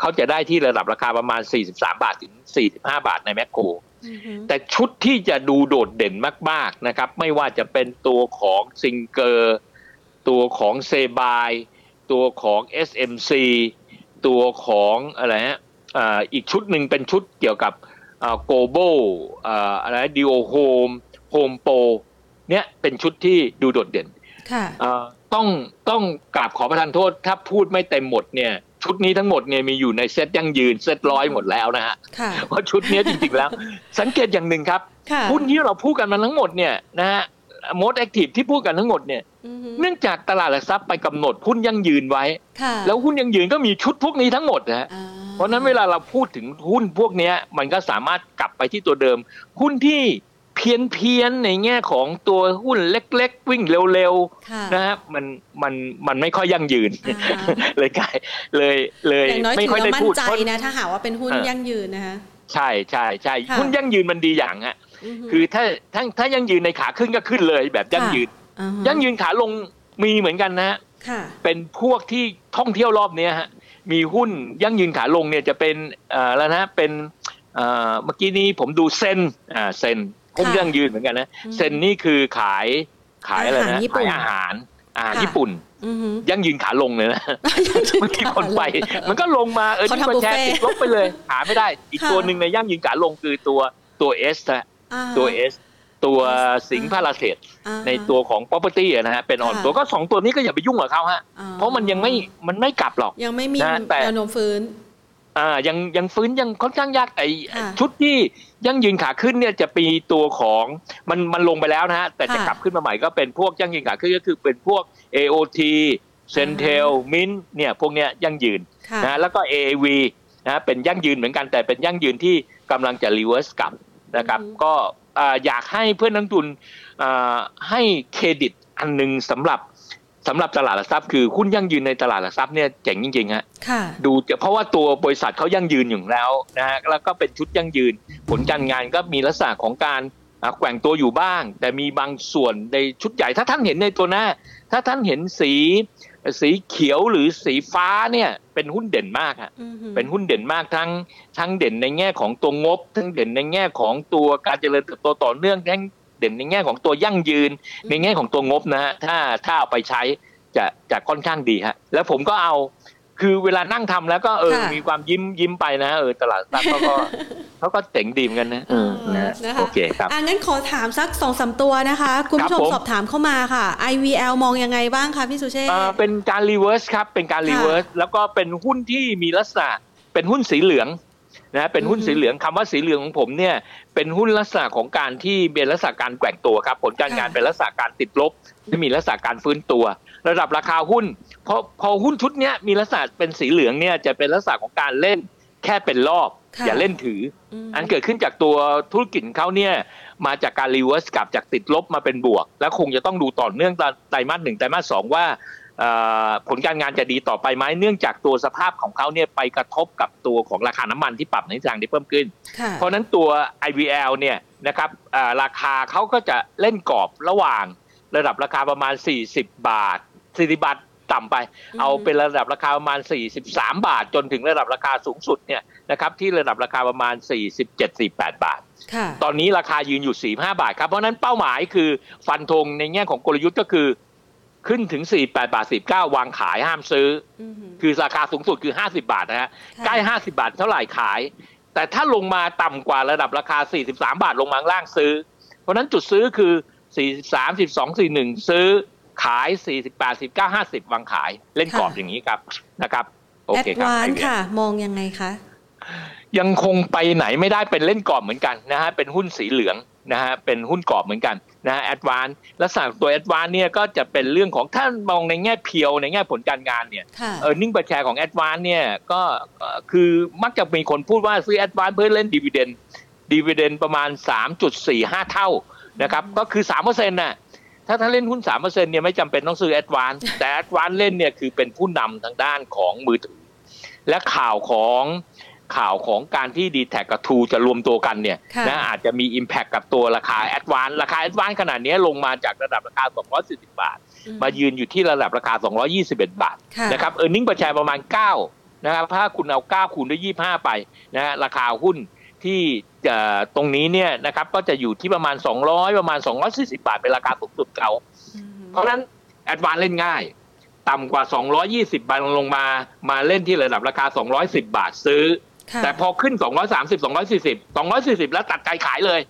เขาจะได้ที่ระดับราคาประมาณ 43 บาทถึง 45 บาทในแมคโคร แต่ชุดที่จะดูโดดเด่นมาก ๆนะครับ ไม่ว่าจะเป็นตัวของซิงเกอร์ตัวของเซบายตัวของ SMC ตัวของอะไรฮะอีกชุดหนึ่งเป็นชุดเกี่ยวกับ Global อะไร DoHome HomePro เนี่ยเป็นชุดที่ดูโดดเด่นต้องต้องกราบขอประทานโทษ ถ้าพูดไม่เต็มหมดเนี่ย ชุดนี้ทั้งหมดเนี่ยมีอยู่ในเซตยั่งยืนเซตร้อยหมดแล้วนะฮะเพราะชุดนี้จริงๆแล้ว สังเกตอย่างหนึ่งครับหุ้นที่เราพูดกันมาทั้งหมดเนี่ยนะฮะมดแอคทีฟที่พูดกันทั้งหมดเนี่ยเนื่องจากตลาดหลักทรัพย์ไปกำหนดหุ้นยั่งยืนไว้ แล้วหุ้นยั่งยืนก็มีชุดพวกนี้ทั้งหมดนะฮะเพราะนั้นเวลาเราพูดถึงหุ้นพวกนี้มันก็สามารถกลับไปที่ตัวเดิม หุ้นที่ เพี้ยนเพียนในแง่ของตัวหุ้นเล็ก ๆ วิ่งเร็วๆนะฮะมันมันมันไม่ค่อยยั่งยืน เลยกลายเลยเลยไม่ค่อยได้พูดใจนะถ้าหาว่าเป็นหุ้นยั่งยืนนะคะใช่ใช่ใช่หุ้นยั่งยืนมันดีอย่างฮะคือถ้าถ้าถ้ายั่งยืนในขาขึ้นก็ขึ้นเลย แบบยั่งยืน ยั่งยืนขาลงมีเหมือนกันนะฮะเป็นพวกที่ท่องเที่ยวรอบเนี้ยฮะมีหุ้นยั่งยืนขาลงเนี่ยจะเป็นอ่าแล้วนะเป็นเมื่อกี้นี้ผมดูเซนอ่าเซน หุ้นยั่งยืนเหมือนกันนะเซนนี่คือขายขายอะไรนะขายอาหารอาหารญี่ปุ่นยั่งยืนขาลงเลยนะเมื่อกี้คนไป มันก็ลงมาเออที่มาแชร์ติดลบไปเลย หาไม่ได้ อีกตัวหนึ่งในยั่งยืนขาลงคือตัวตัวเอสนะตัวเอสตัวสิงห์พาราเศษในตัวของ property นะฮะเป็นอ่อนตัวก็สองตัวนี้ก็อย่าไปยุ่งกับเขาฮะเพราะมันยังไม่มันไม่กลับหรอกยังไม่มีแนวโน้มฟื้น อ่ายังยังฟื้นยังค่อนข้างยากไอชุดที่ยั่งยืนขาขึ้นเนี่ยจะปีตัวของมันมันลงไปแล้วนะฮะแต่จะกลับขึ้นมาใหม่ก็เป็นพวกยั่งยืนขาขึ้นก็คือเป็นพวก AOT Centel Mint เนี่ยพวกเนี้ยยั่งยืนนะแล้วก็ AAV นะเป็นยั่งยืนเหมือนกันแต่เป็นยั่งยืนที่กำลังจะ reverse กลับนะครับก็อยากให้เพื่อนนักลงทุนให้เครดิตอันหนึ่งสำหรับ สำหรับตลาดหลักทรัพย์คือหุ้นยั่งยืนในตลาดหลักทรัพย์เนี่ยเจ๋งจริงๆฮะดูเพราะว่าตัวบริษัทเขายั่งยืนอยู่แล้วนะฮะแล้วก็เป็นชุดยั่งยืน ผลการงานก็มีลักษณะของการแกว่งตัวอยู่บ้าง แต่มีบางส่วนในชุดใหญ่ถ้าท่านเห็นในตัวหน้า ถ้าท่านเห็นสีสีเขียวหรือสีฟ้าเนี่ยเป็นหุ้นเด่นมากฮะเป็นหุ้นเด่นมากทั้งทั้งเด่นในแง่ของตัวงบ ทั้งเด่นในแง่ของตัวการเจริญเติบโตต่อเนื่องทั้งเด่นในแง่ของตัวยั่งยืน ในแง่ของตัวงบนะฮะถ้าถ้าเอาไปใช้จะจะค่อนข้างดีฮะแล้วผมก็เอาคือเวลานั่งทำแล้วก็เออมีความยิ้มยิ้มไปนะเออตลาดซับเขาก็เขาก็เจ๋งดีเหมือนกันนะเออนะโอเคครับอ่างั้นขอถามสักสองสามตัวนะคะ คุณผู้ชมสอบถามเข้ามาค่ะ IVL มองยังไงบ้างคะพี่สุเชษเป็นการ reverse ครับ เป็นการ re verse แล้วก็เป็นหุ้นที่มีลักษณะเป็นหุ้นสีเหลือง นะเป็นหุ้นสีเหลืองคำว่าสีเหลืองของผมเนี่ยเป็นหุ้นลักษณะของการที่เป็นลักษณะการแกว่งตัวครับผลการงานเป็นลักษณะการติดลบที่มีลักษณะการฟื้นตัว ระดับราคาหุ้นพอพอหุ้นชุดนี้มีลักษณะเป็นสีเหลืองเนี่ยจะเป็นลักษณะของการเล่นแค่เป็นรอบ อย่าเล่นถือ อันเกิดขึ้นจากตัวธุรกิจเขาเนี่ยมาจากการ reverse กลับจากติดลบมาเป็นบวก แล้วคงจะต้องดูต่อเนื่องไตรมาสหนึ่งไตรมาสสองว่า ผลการงานจะดีต่อไปไหมเนื่องจากตัวสภาพของเขาเนี่ยไปกระทบกับตัวของราคาน้ำมันที่ปรับในทางที่เพิ่มขึ้น เพราะนั้นตัว IVL เนี่ยนะครับราคาเขาก็จะเล่นกรอบระหว่างระดับราคาประมาณ 40 บาท40บาทต่ำไป เอาเป็นระดับราคาประมาณ 43 บาท จนถึงระดับราคาสูงสุดเนี่ยนะครับที่ระดับราคาประมาณ 47-48 บาท ตอนนี้ราคายืนอยู่ 45 บาทครับ เพราะนั้นเป้าหมายคือฟันธงในแง่ของกลยุทธ์ก็คือ ขึ้นถึง 48 บาท19วางขายห้ามซื้อ คือราคาสูงสุดคือ 50 บาทนะฮะ ใกล้ 50 บาทเท่าไหร่ขาย แต่ถ้าลงมาต่ำกว่าระดับราคา 43 บาทลงมาล่างซื้อ เพราะนั้นจุดซื้อคือ 43 12 41 ซื้อขาย 48 19 50 วางขายเล่นกรอบอย่างนี้ครับนะครับโอเคครับ ADVANC ค่ะ มองยังไงคะยังคงไปไหนไม่ได้เป็นเล่นกรอบเหมือนกันนะฮะเป็นหุ้นสีเหลืองนะฮะเป็นหุ้นกรอบเหมือนกัน นะ ADVANC ลักษณะตัว ADVANC เนี่ยก็จะเป็นเรื่องของถ้ามองในแง่ pure ในแง่ผลการงานเนี่ย earning per share ของ ADVANC เนี่ยก็คือมักจะมีคนพูดว่าซื้อ ADVANC เพื่อเล่น dividend dividend ประมาณ 3.45 เท่านะครับก็คือ3%นน่ะถ้าถ้าเล่นหุ้น3%เนี่ยไม่จำเป็นต้องซื้อ ADVANC แต่ ADVANC เล่นเนี่ยคือเป็นผู้นำทางด้านของมือถือ และข่าวของ ข่าวของการที่ดีแท็กับทูจะรวมตัวกันเนี่ยนะอาจจะมี Impact กับตัวราคา ADVANC ราคา ADVANC ขณะนี้ลงมาจากระดับราคา 240 บาท มายืนอยู่ที่ระดับราคา 221 บาทนะครับ earning per share ประมาณ 9 นะครับ ถ้าคุณเอา 9 คูณด้วย 25 ไปนะราคาหุ้นที่ตรงนี้เนี่ยนะครับก็จะอยู่ที่ประมาณ 200 ประมาณ 240 บาทเป็นราคาสูงสุดเก่า เพราะฉะนั้นแอดวานเล่นง่าย ต่ำกว่า 220 บาทลงมา มาเล่นที่ระดับราคา 210 บาทซื้อ แต่พอขึ้น 230 240 240 แล้วตัดใจขายเลย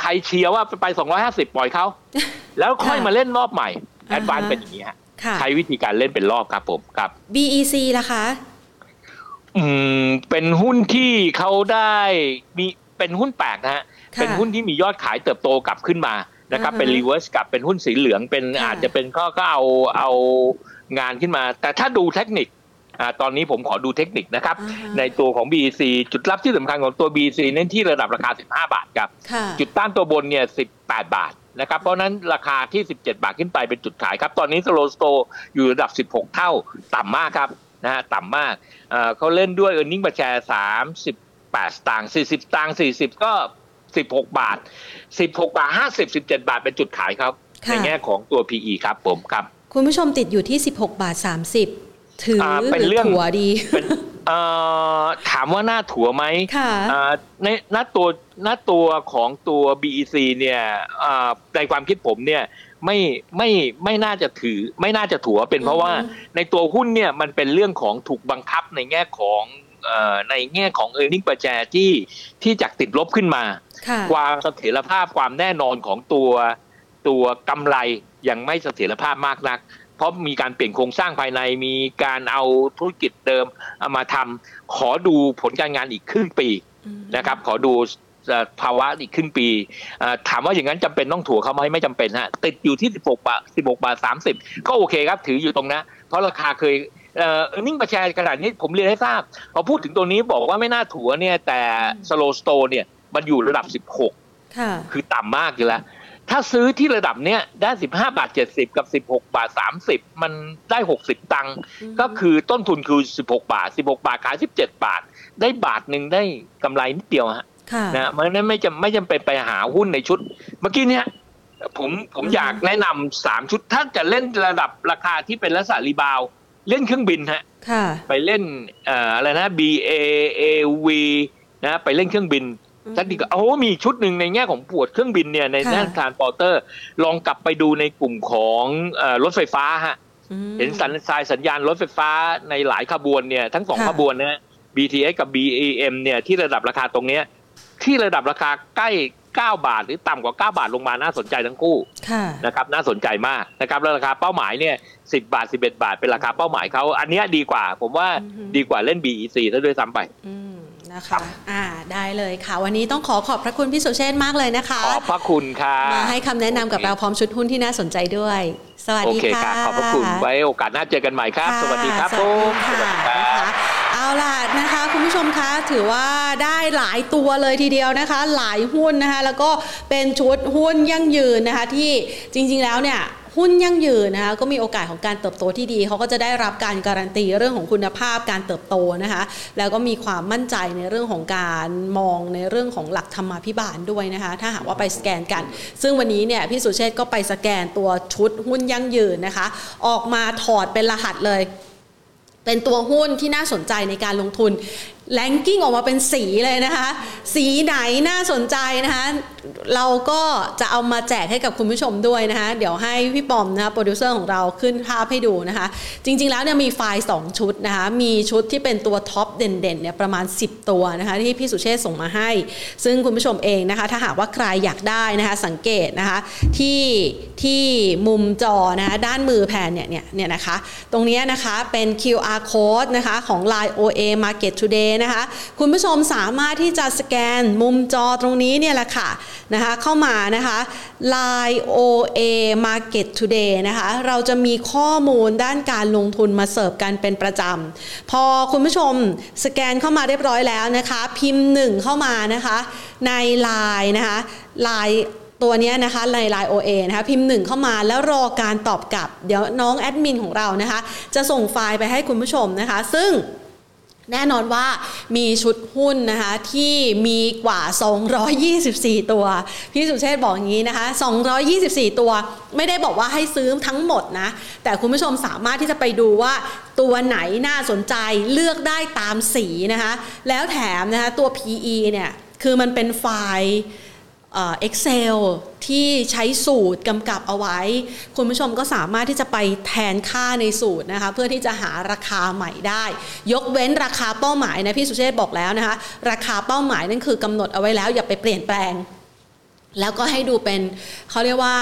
ใครเชียร์ว่าไป 250 ปล่อยเขาแล้วค่อยมาเล่นรอบใหม่ADVANC เป็นอย่างนี้ฮะใช้วิธีการเล่นเป็นรอบครับผมครับ BEC ล่ะคะ อืม เป็นหุ้นที่เขาได้มีเป็นหุ้นแปลกนะฮะ เป็นหุ้นที่มียอดขายเติบโตกลับขึ้นมานะครับ เป็น reverse กลับเป็นหุ้นสีเหลืองเป็นอาจจะเป็นก็ก็เอาเอางานขึ้นมา แต่ถ้าดูเทคนิคอ่า ตอนนี้ผมขอดูเทคนิคนะครับ ในตัวของ BEC จุดรับที่สำคัญของตัว BEC เน้นที่ระดับราคา 15 บาทครับ จุดต้านตัวบนเนี่ย 18 บาทนะครับ เพราะนั้นราคาที่ 17 บาทขึ้นไปเป็นจุดขายครับ ตอนนี้สโลสโตอยู่ระดับ 16 เท่าต่ำมากครับนะฮะต่ำมากเขาเล่นด้วย e a r n i n g ็งแชร์38 สตางค์40 สตางค์40 ก็ 16 บาท 16 บาท 50 17 บาทเป็นจุดขายครับ ในแง่ของตัว PE ครับผมครับ คุณผู้ชมติดอยู่ที่ 16 บาท 30 ถือเป็นเรื่องถัวดีถามว่าหน้าถัวไหมในหน้าตัวหน้าตัวของตัว BEC เนี่ยในความคิดผมเนี่ยไม่ไม่ไม่น่าจะถือ ไม่น่าจะถัวเป็นเพราะว่าในตัวหุ้นเนี่ยมันเป็นเรื่องของถูกบังคับในแง่ของในแง่ของเออร์เน็งประแจที่ที่จากติดลบขึ้นมา ความเสถียรภาพความแน่นอนของตัวตัวกำไรยังไม่เสถียรภาพมากนัก เพราะมีการเปลี่ยนโครงสร้างภายในมีการเอาธุรกิจเดิมเอามาทำขอดูผลการงานอีกครึ่งปีนะครับ ขอดูภาวะอีกครึ่งปีถามว่าอย่างนั้นจำเป็นต้องถั่วเขาไหมไม่จำเป็นฮะติดอยู่ที่ 16 บาท 16 บาท 30 ก็โอเคครับถืออยู่ตรงนั้นเพราะราคาเคยเออนิ่งประชาขนาดนี้ผมเรียนให้ทราบพอพูดถึงตัวนี้บอกว่าไม่น่าถัวเนี่ยแต่สโลสโตเนี่ยมันอยู่ระดับ 16 คือต่ำมากอยู่แล้ว ถ้าซื้อที่ระดับเนี้ยได้สิบห้าบาทเจ็ดสิบกับสิบหกบาทสามสิบมันได้หกสิบตังค์ก็คือต้นทุนคือสิบหกบาทสิบหกบาทขายสิบเจ็ดบาท ได้บาทหนึ่งได้กำไรนิดเดียวฮะนะเพราะนั้นไม่จำไม่จำเป็นไปหาหุ้นในชุด เมื่อกี้เนี้ยผมผมอยากแนะนำสามชุด ถ้าจะเล่นระดับราคาที่เป็นลักษณะ rebound เล่นเครื่องบินฮะไปเล่นอะไรนะ BA AAV นะไปเล่นเครื่องบิน ท่านดีก็โอ้มีชุดหนึ่งในแง่ของปวดเครื่องบินเนี่ยในด้าน transporter ลองกลับไปดูในกลุ่มของรถไฟฟ้าฮะเห็นสัญสายสัญญาณรถไฟฟ้าในหลายขบวนเนี่ยทั้งสองขบวนนะ BTS กับ BEM เนี่ยที่ระดับราคาตรงเนี้ยที่ระดับราคาใกล้ 9 บาท หรือต่ำกว่า 9 บาทลงมาน่าสนใจทั้งคู่นะครับน่าสนใจมากนะครับแล้วราคาเป้าหมายเนี่ย10 บาท 11 บาท เป็นราคาเป้าหมายเขาอันนี้ดีกว่า ผมว่าดีกว่าเล่น BEC ซะด้วยซ้ำไป นะคะอ่าได้เลยค่ะ วันนี้ต้องขอขอบพระคุณพี่สุเชษมากเลยนะคะขอบพระคุณค่ะมาให้คำแนะนำกับเราพร้อมชุดหุ้นที่น่าสนใจด้วย สวัสดีค่ะขอบพระคุณไว้โอกาสหน้าเจอกันใหม่ครับ สวัสดีครับสวัสดีค่ะเอาล่ะนะคะคุณผู้ชมคะถือว่าได้หลายตัวเลยทีเดียวนะคะ หลายหุ้นนะคะ แล้วก็เป็นชุดหุ้นยั่งยืนนะคะ ที่จริง ๆแล้วเนี่ย หุ้นยั่งยืนนะคะก็มีโอกาสของการเติบโตที่ดีเขาก็จะได้รับการการันตีเรื่องของคุณภาพการเติบโตนะคะแล้วก็มีความมั่นใจในเรื่องของการมองในเรื่องของหลักธรรมาภิบาลด้วยนะคะถ้าหากว่าไปสแกนกัน ซึ่งวันนี้เนี่ยพี่สุเชษก็ไปสแกนตัวชุดหุ้นยั่งยืนนะคะ ออกมาถอดเป็นรหัสเลยเป็นตัวหุ้นที่น่าสนใจในการลงทุน ranking ออกมาเป็นสีเลยนะคะ สีไหนน่าสนใจนะคะ เราก็จะเอามาแจกให้กับคุณผู้ชมด้วยนะคะ เดี๋ยวให้พี่ปอมนะคะโปรดิวเซอร์ของเราขึ้นภาพให้ดูนะคะ จริง ๆ แล้วเนี่ยมีไฟล์ 2 ชุดนะคะ มีชุดที่เป็นตัว top เด่นๆเนี่ยประมาณ 10 ตัวนะคะ ที่พี่สุเชษส่งมาให้ ซึ่งคุณผู้ชมเองนะคะ ถ้าหากว่าใครอยากได้นะคะสังเกตนะคะที่ที่มุมจอนะคะด้านมือแผนเนี่ยเนี่ยนะคะ ตรงนี้นะคะเป็น QR code นะคะของ Line OA Market Today นะคะ คุณผู้ชมสามารถที่จะสแกนมุมจอตรงนี้เนี่ยแหละค่ะนะคะเข้ามานะคะ Line OA Market Today นะคะเราจะมีข้อมูลด้านการลงทุนมาเสิร์ฟกันเป็นประจำ พอคุณผู้ชมสแกนเข้ามาเรียบร้อยแล้วนะคะ พิมพ์หนึ่งเข้ามานะคะใน Line นะคะ Line ตัวนี้นะคะใน Line OA นะคะพิมพ์หนึ่งเข้ามาแล้วรอการตอบกลับ เดี๋ยวน้องแอดมินของเรานะคะ จะส่งไฟล์ไปให้คุณผู้ชมนะคะ ซึ่ง แน่นอนว่ามีชุดหุ้นนะคะที่มีกว่า 224 ตัว พี่สุเชษบอกอย่างนี้นะคะ 224 ตัวไม่ได้บอกว่าให้ซื้อทั้งหมดนะ แต่คุณผู้ชมสามารถที่จะไปดูว่าตัวไหนน่าสนใจเลือกได้ตามสีนะคะ แล้วแถมนะคะตัว PE เนี่ยคือมันเป็นไฟล์ เอ็กเซลที่ใช้สูตรกำกับเอาไว้ คุณผู้ชมก็สามารถที่จะไปแทนค่าในสูตรนะคะเพื่อที่จะหาราคาใหม่ได้ ยกเว้นราคาเป้าหมายนะพี่สุเชษบอกแล้วนะคะราคาเป้าหมายนั่นคือกำหนดเอาไว้แล้วอย่าไปเปลี่ยนแปลง แล้วก็ให้ดูเป็นเขาเรียกว่า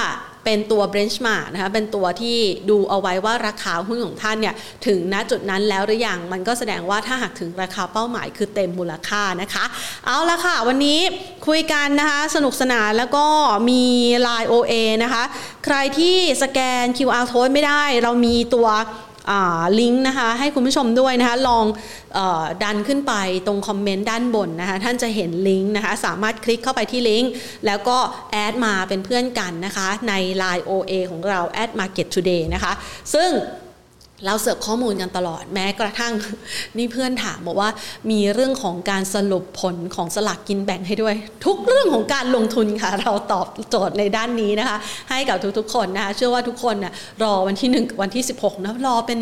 เป็นตัว benchmark นะคะเป็นตัวที่ดูเอาไว้ว่าราคาหุ้นของท่านเนี่ยถึงณจุดนั้นแล้วหรือยังมันก็แสดงว่าถ้าหากถึงราคาเป้าหมายคือเต็มมูลค่านะคะ เอาละค่ะ วันนี้คุยกันนะคะสนุกสนานแล้วก็มี Line OA นะคะ ใครที่สแกน QR code ไม่ได้ เรามีตัว ลิงก์นะคะให้คุณผู้ชมด้วยนะคะลองอดันขึ้นไปตรงคอมเมนต์ด้านบนนะคะท่านจะเห็นลิงก์นะคะสามารถคลิกเข้าไปที่ลิงก์แล้วก็แอดมาเป็นเพื่อนกันนะคะใน Line OA ของเรา at Market Today นะคะซึ่ง เราเสิร์ฟข้อมูลกันตลอดแม้กระทั่งนี่เพื่อนถามบอกว่ามีเรื่องของการสรุปผลของสลากกินแบ่งให้ด้วย ทุกเรื่องของการลงทุนค่ะ เราตอบโจทย์ในด้านนี้นะคะ ให้กับทุกๆคนนะคะเชื่อว่าทุกคนนะ่ะรอวันที่ 1 วันที่ 16นะรอเป็น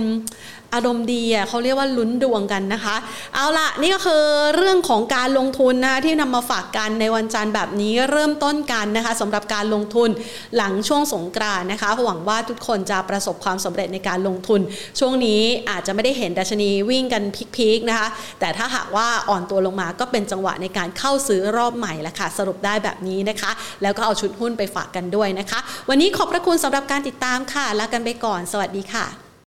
อารมณ์ดีอะเขาเรียกว่าลุ้นดวงกันนะคะ เอาละนี่ก็คือเรื่องของการลงทุนนะคะที่นำมาฝากกันในวันจันทร์แบบนี้เริ่มต้นกันนะคะสำหรับการลงทุนหลังช่วงสงกรานนะคะหวังว่าทุกคนจะประสบความสำเร็จในการลงทุน ช่วงนี้อาจจะไม่ได้เห็นดัชนีวิ่งกันพิกๆนะคะ แต่ถ้าหากว่าอ่อนตัวลงมาก็เป็นจังหวะในการเข้าซื้อรอบใหม่ละค่ะ สรุปได้แบบนี้นะคะ แล้วก็เอาชุดหุ้นไปฝากกันด้วยนะคะ วันนี้ขอบพระคุณสำหรับการติดตามค่ะลากันไปก่อน สวัสดีค่ะ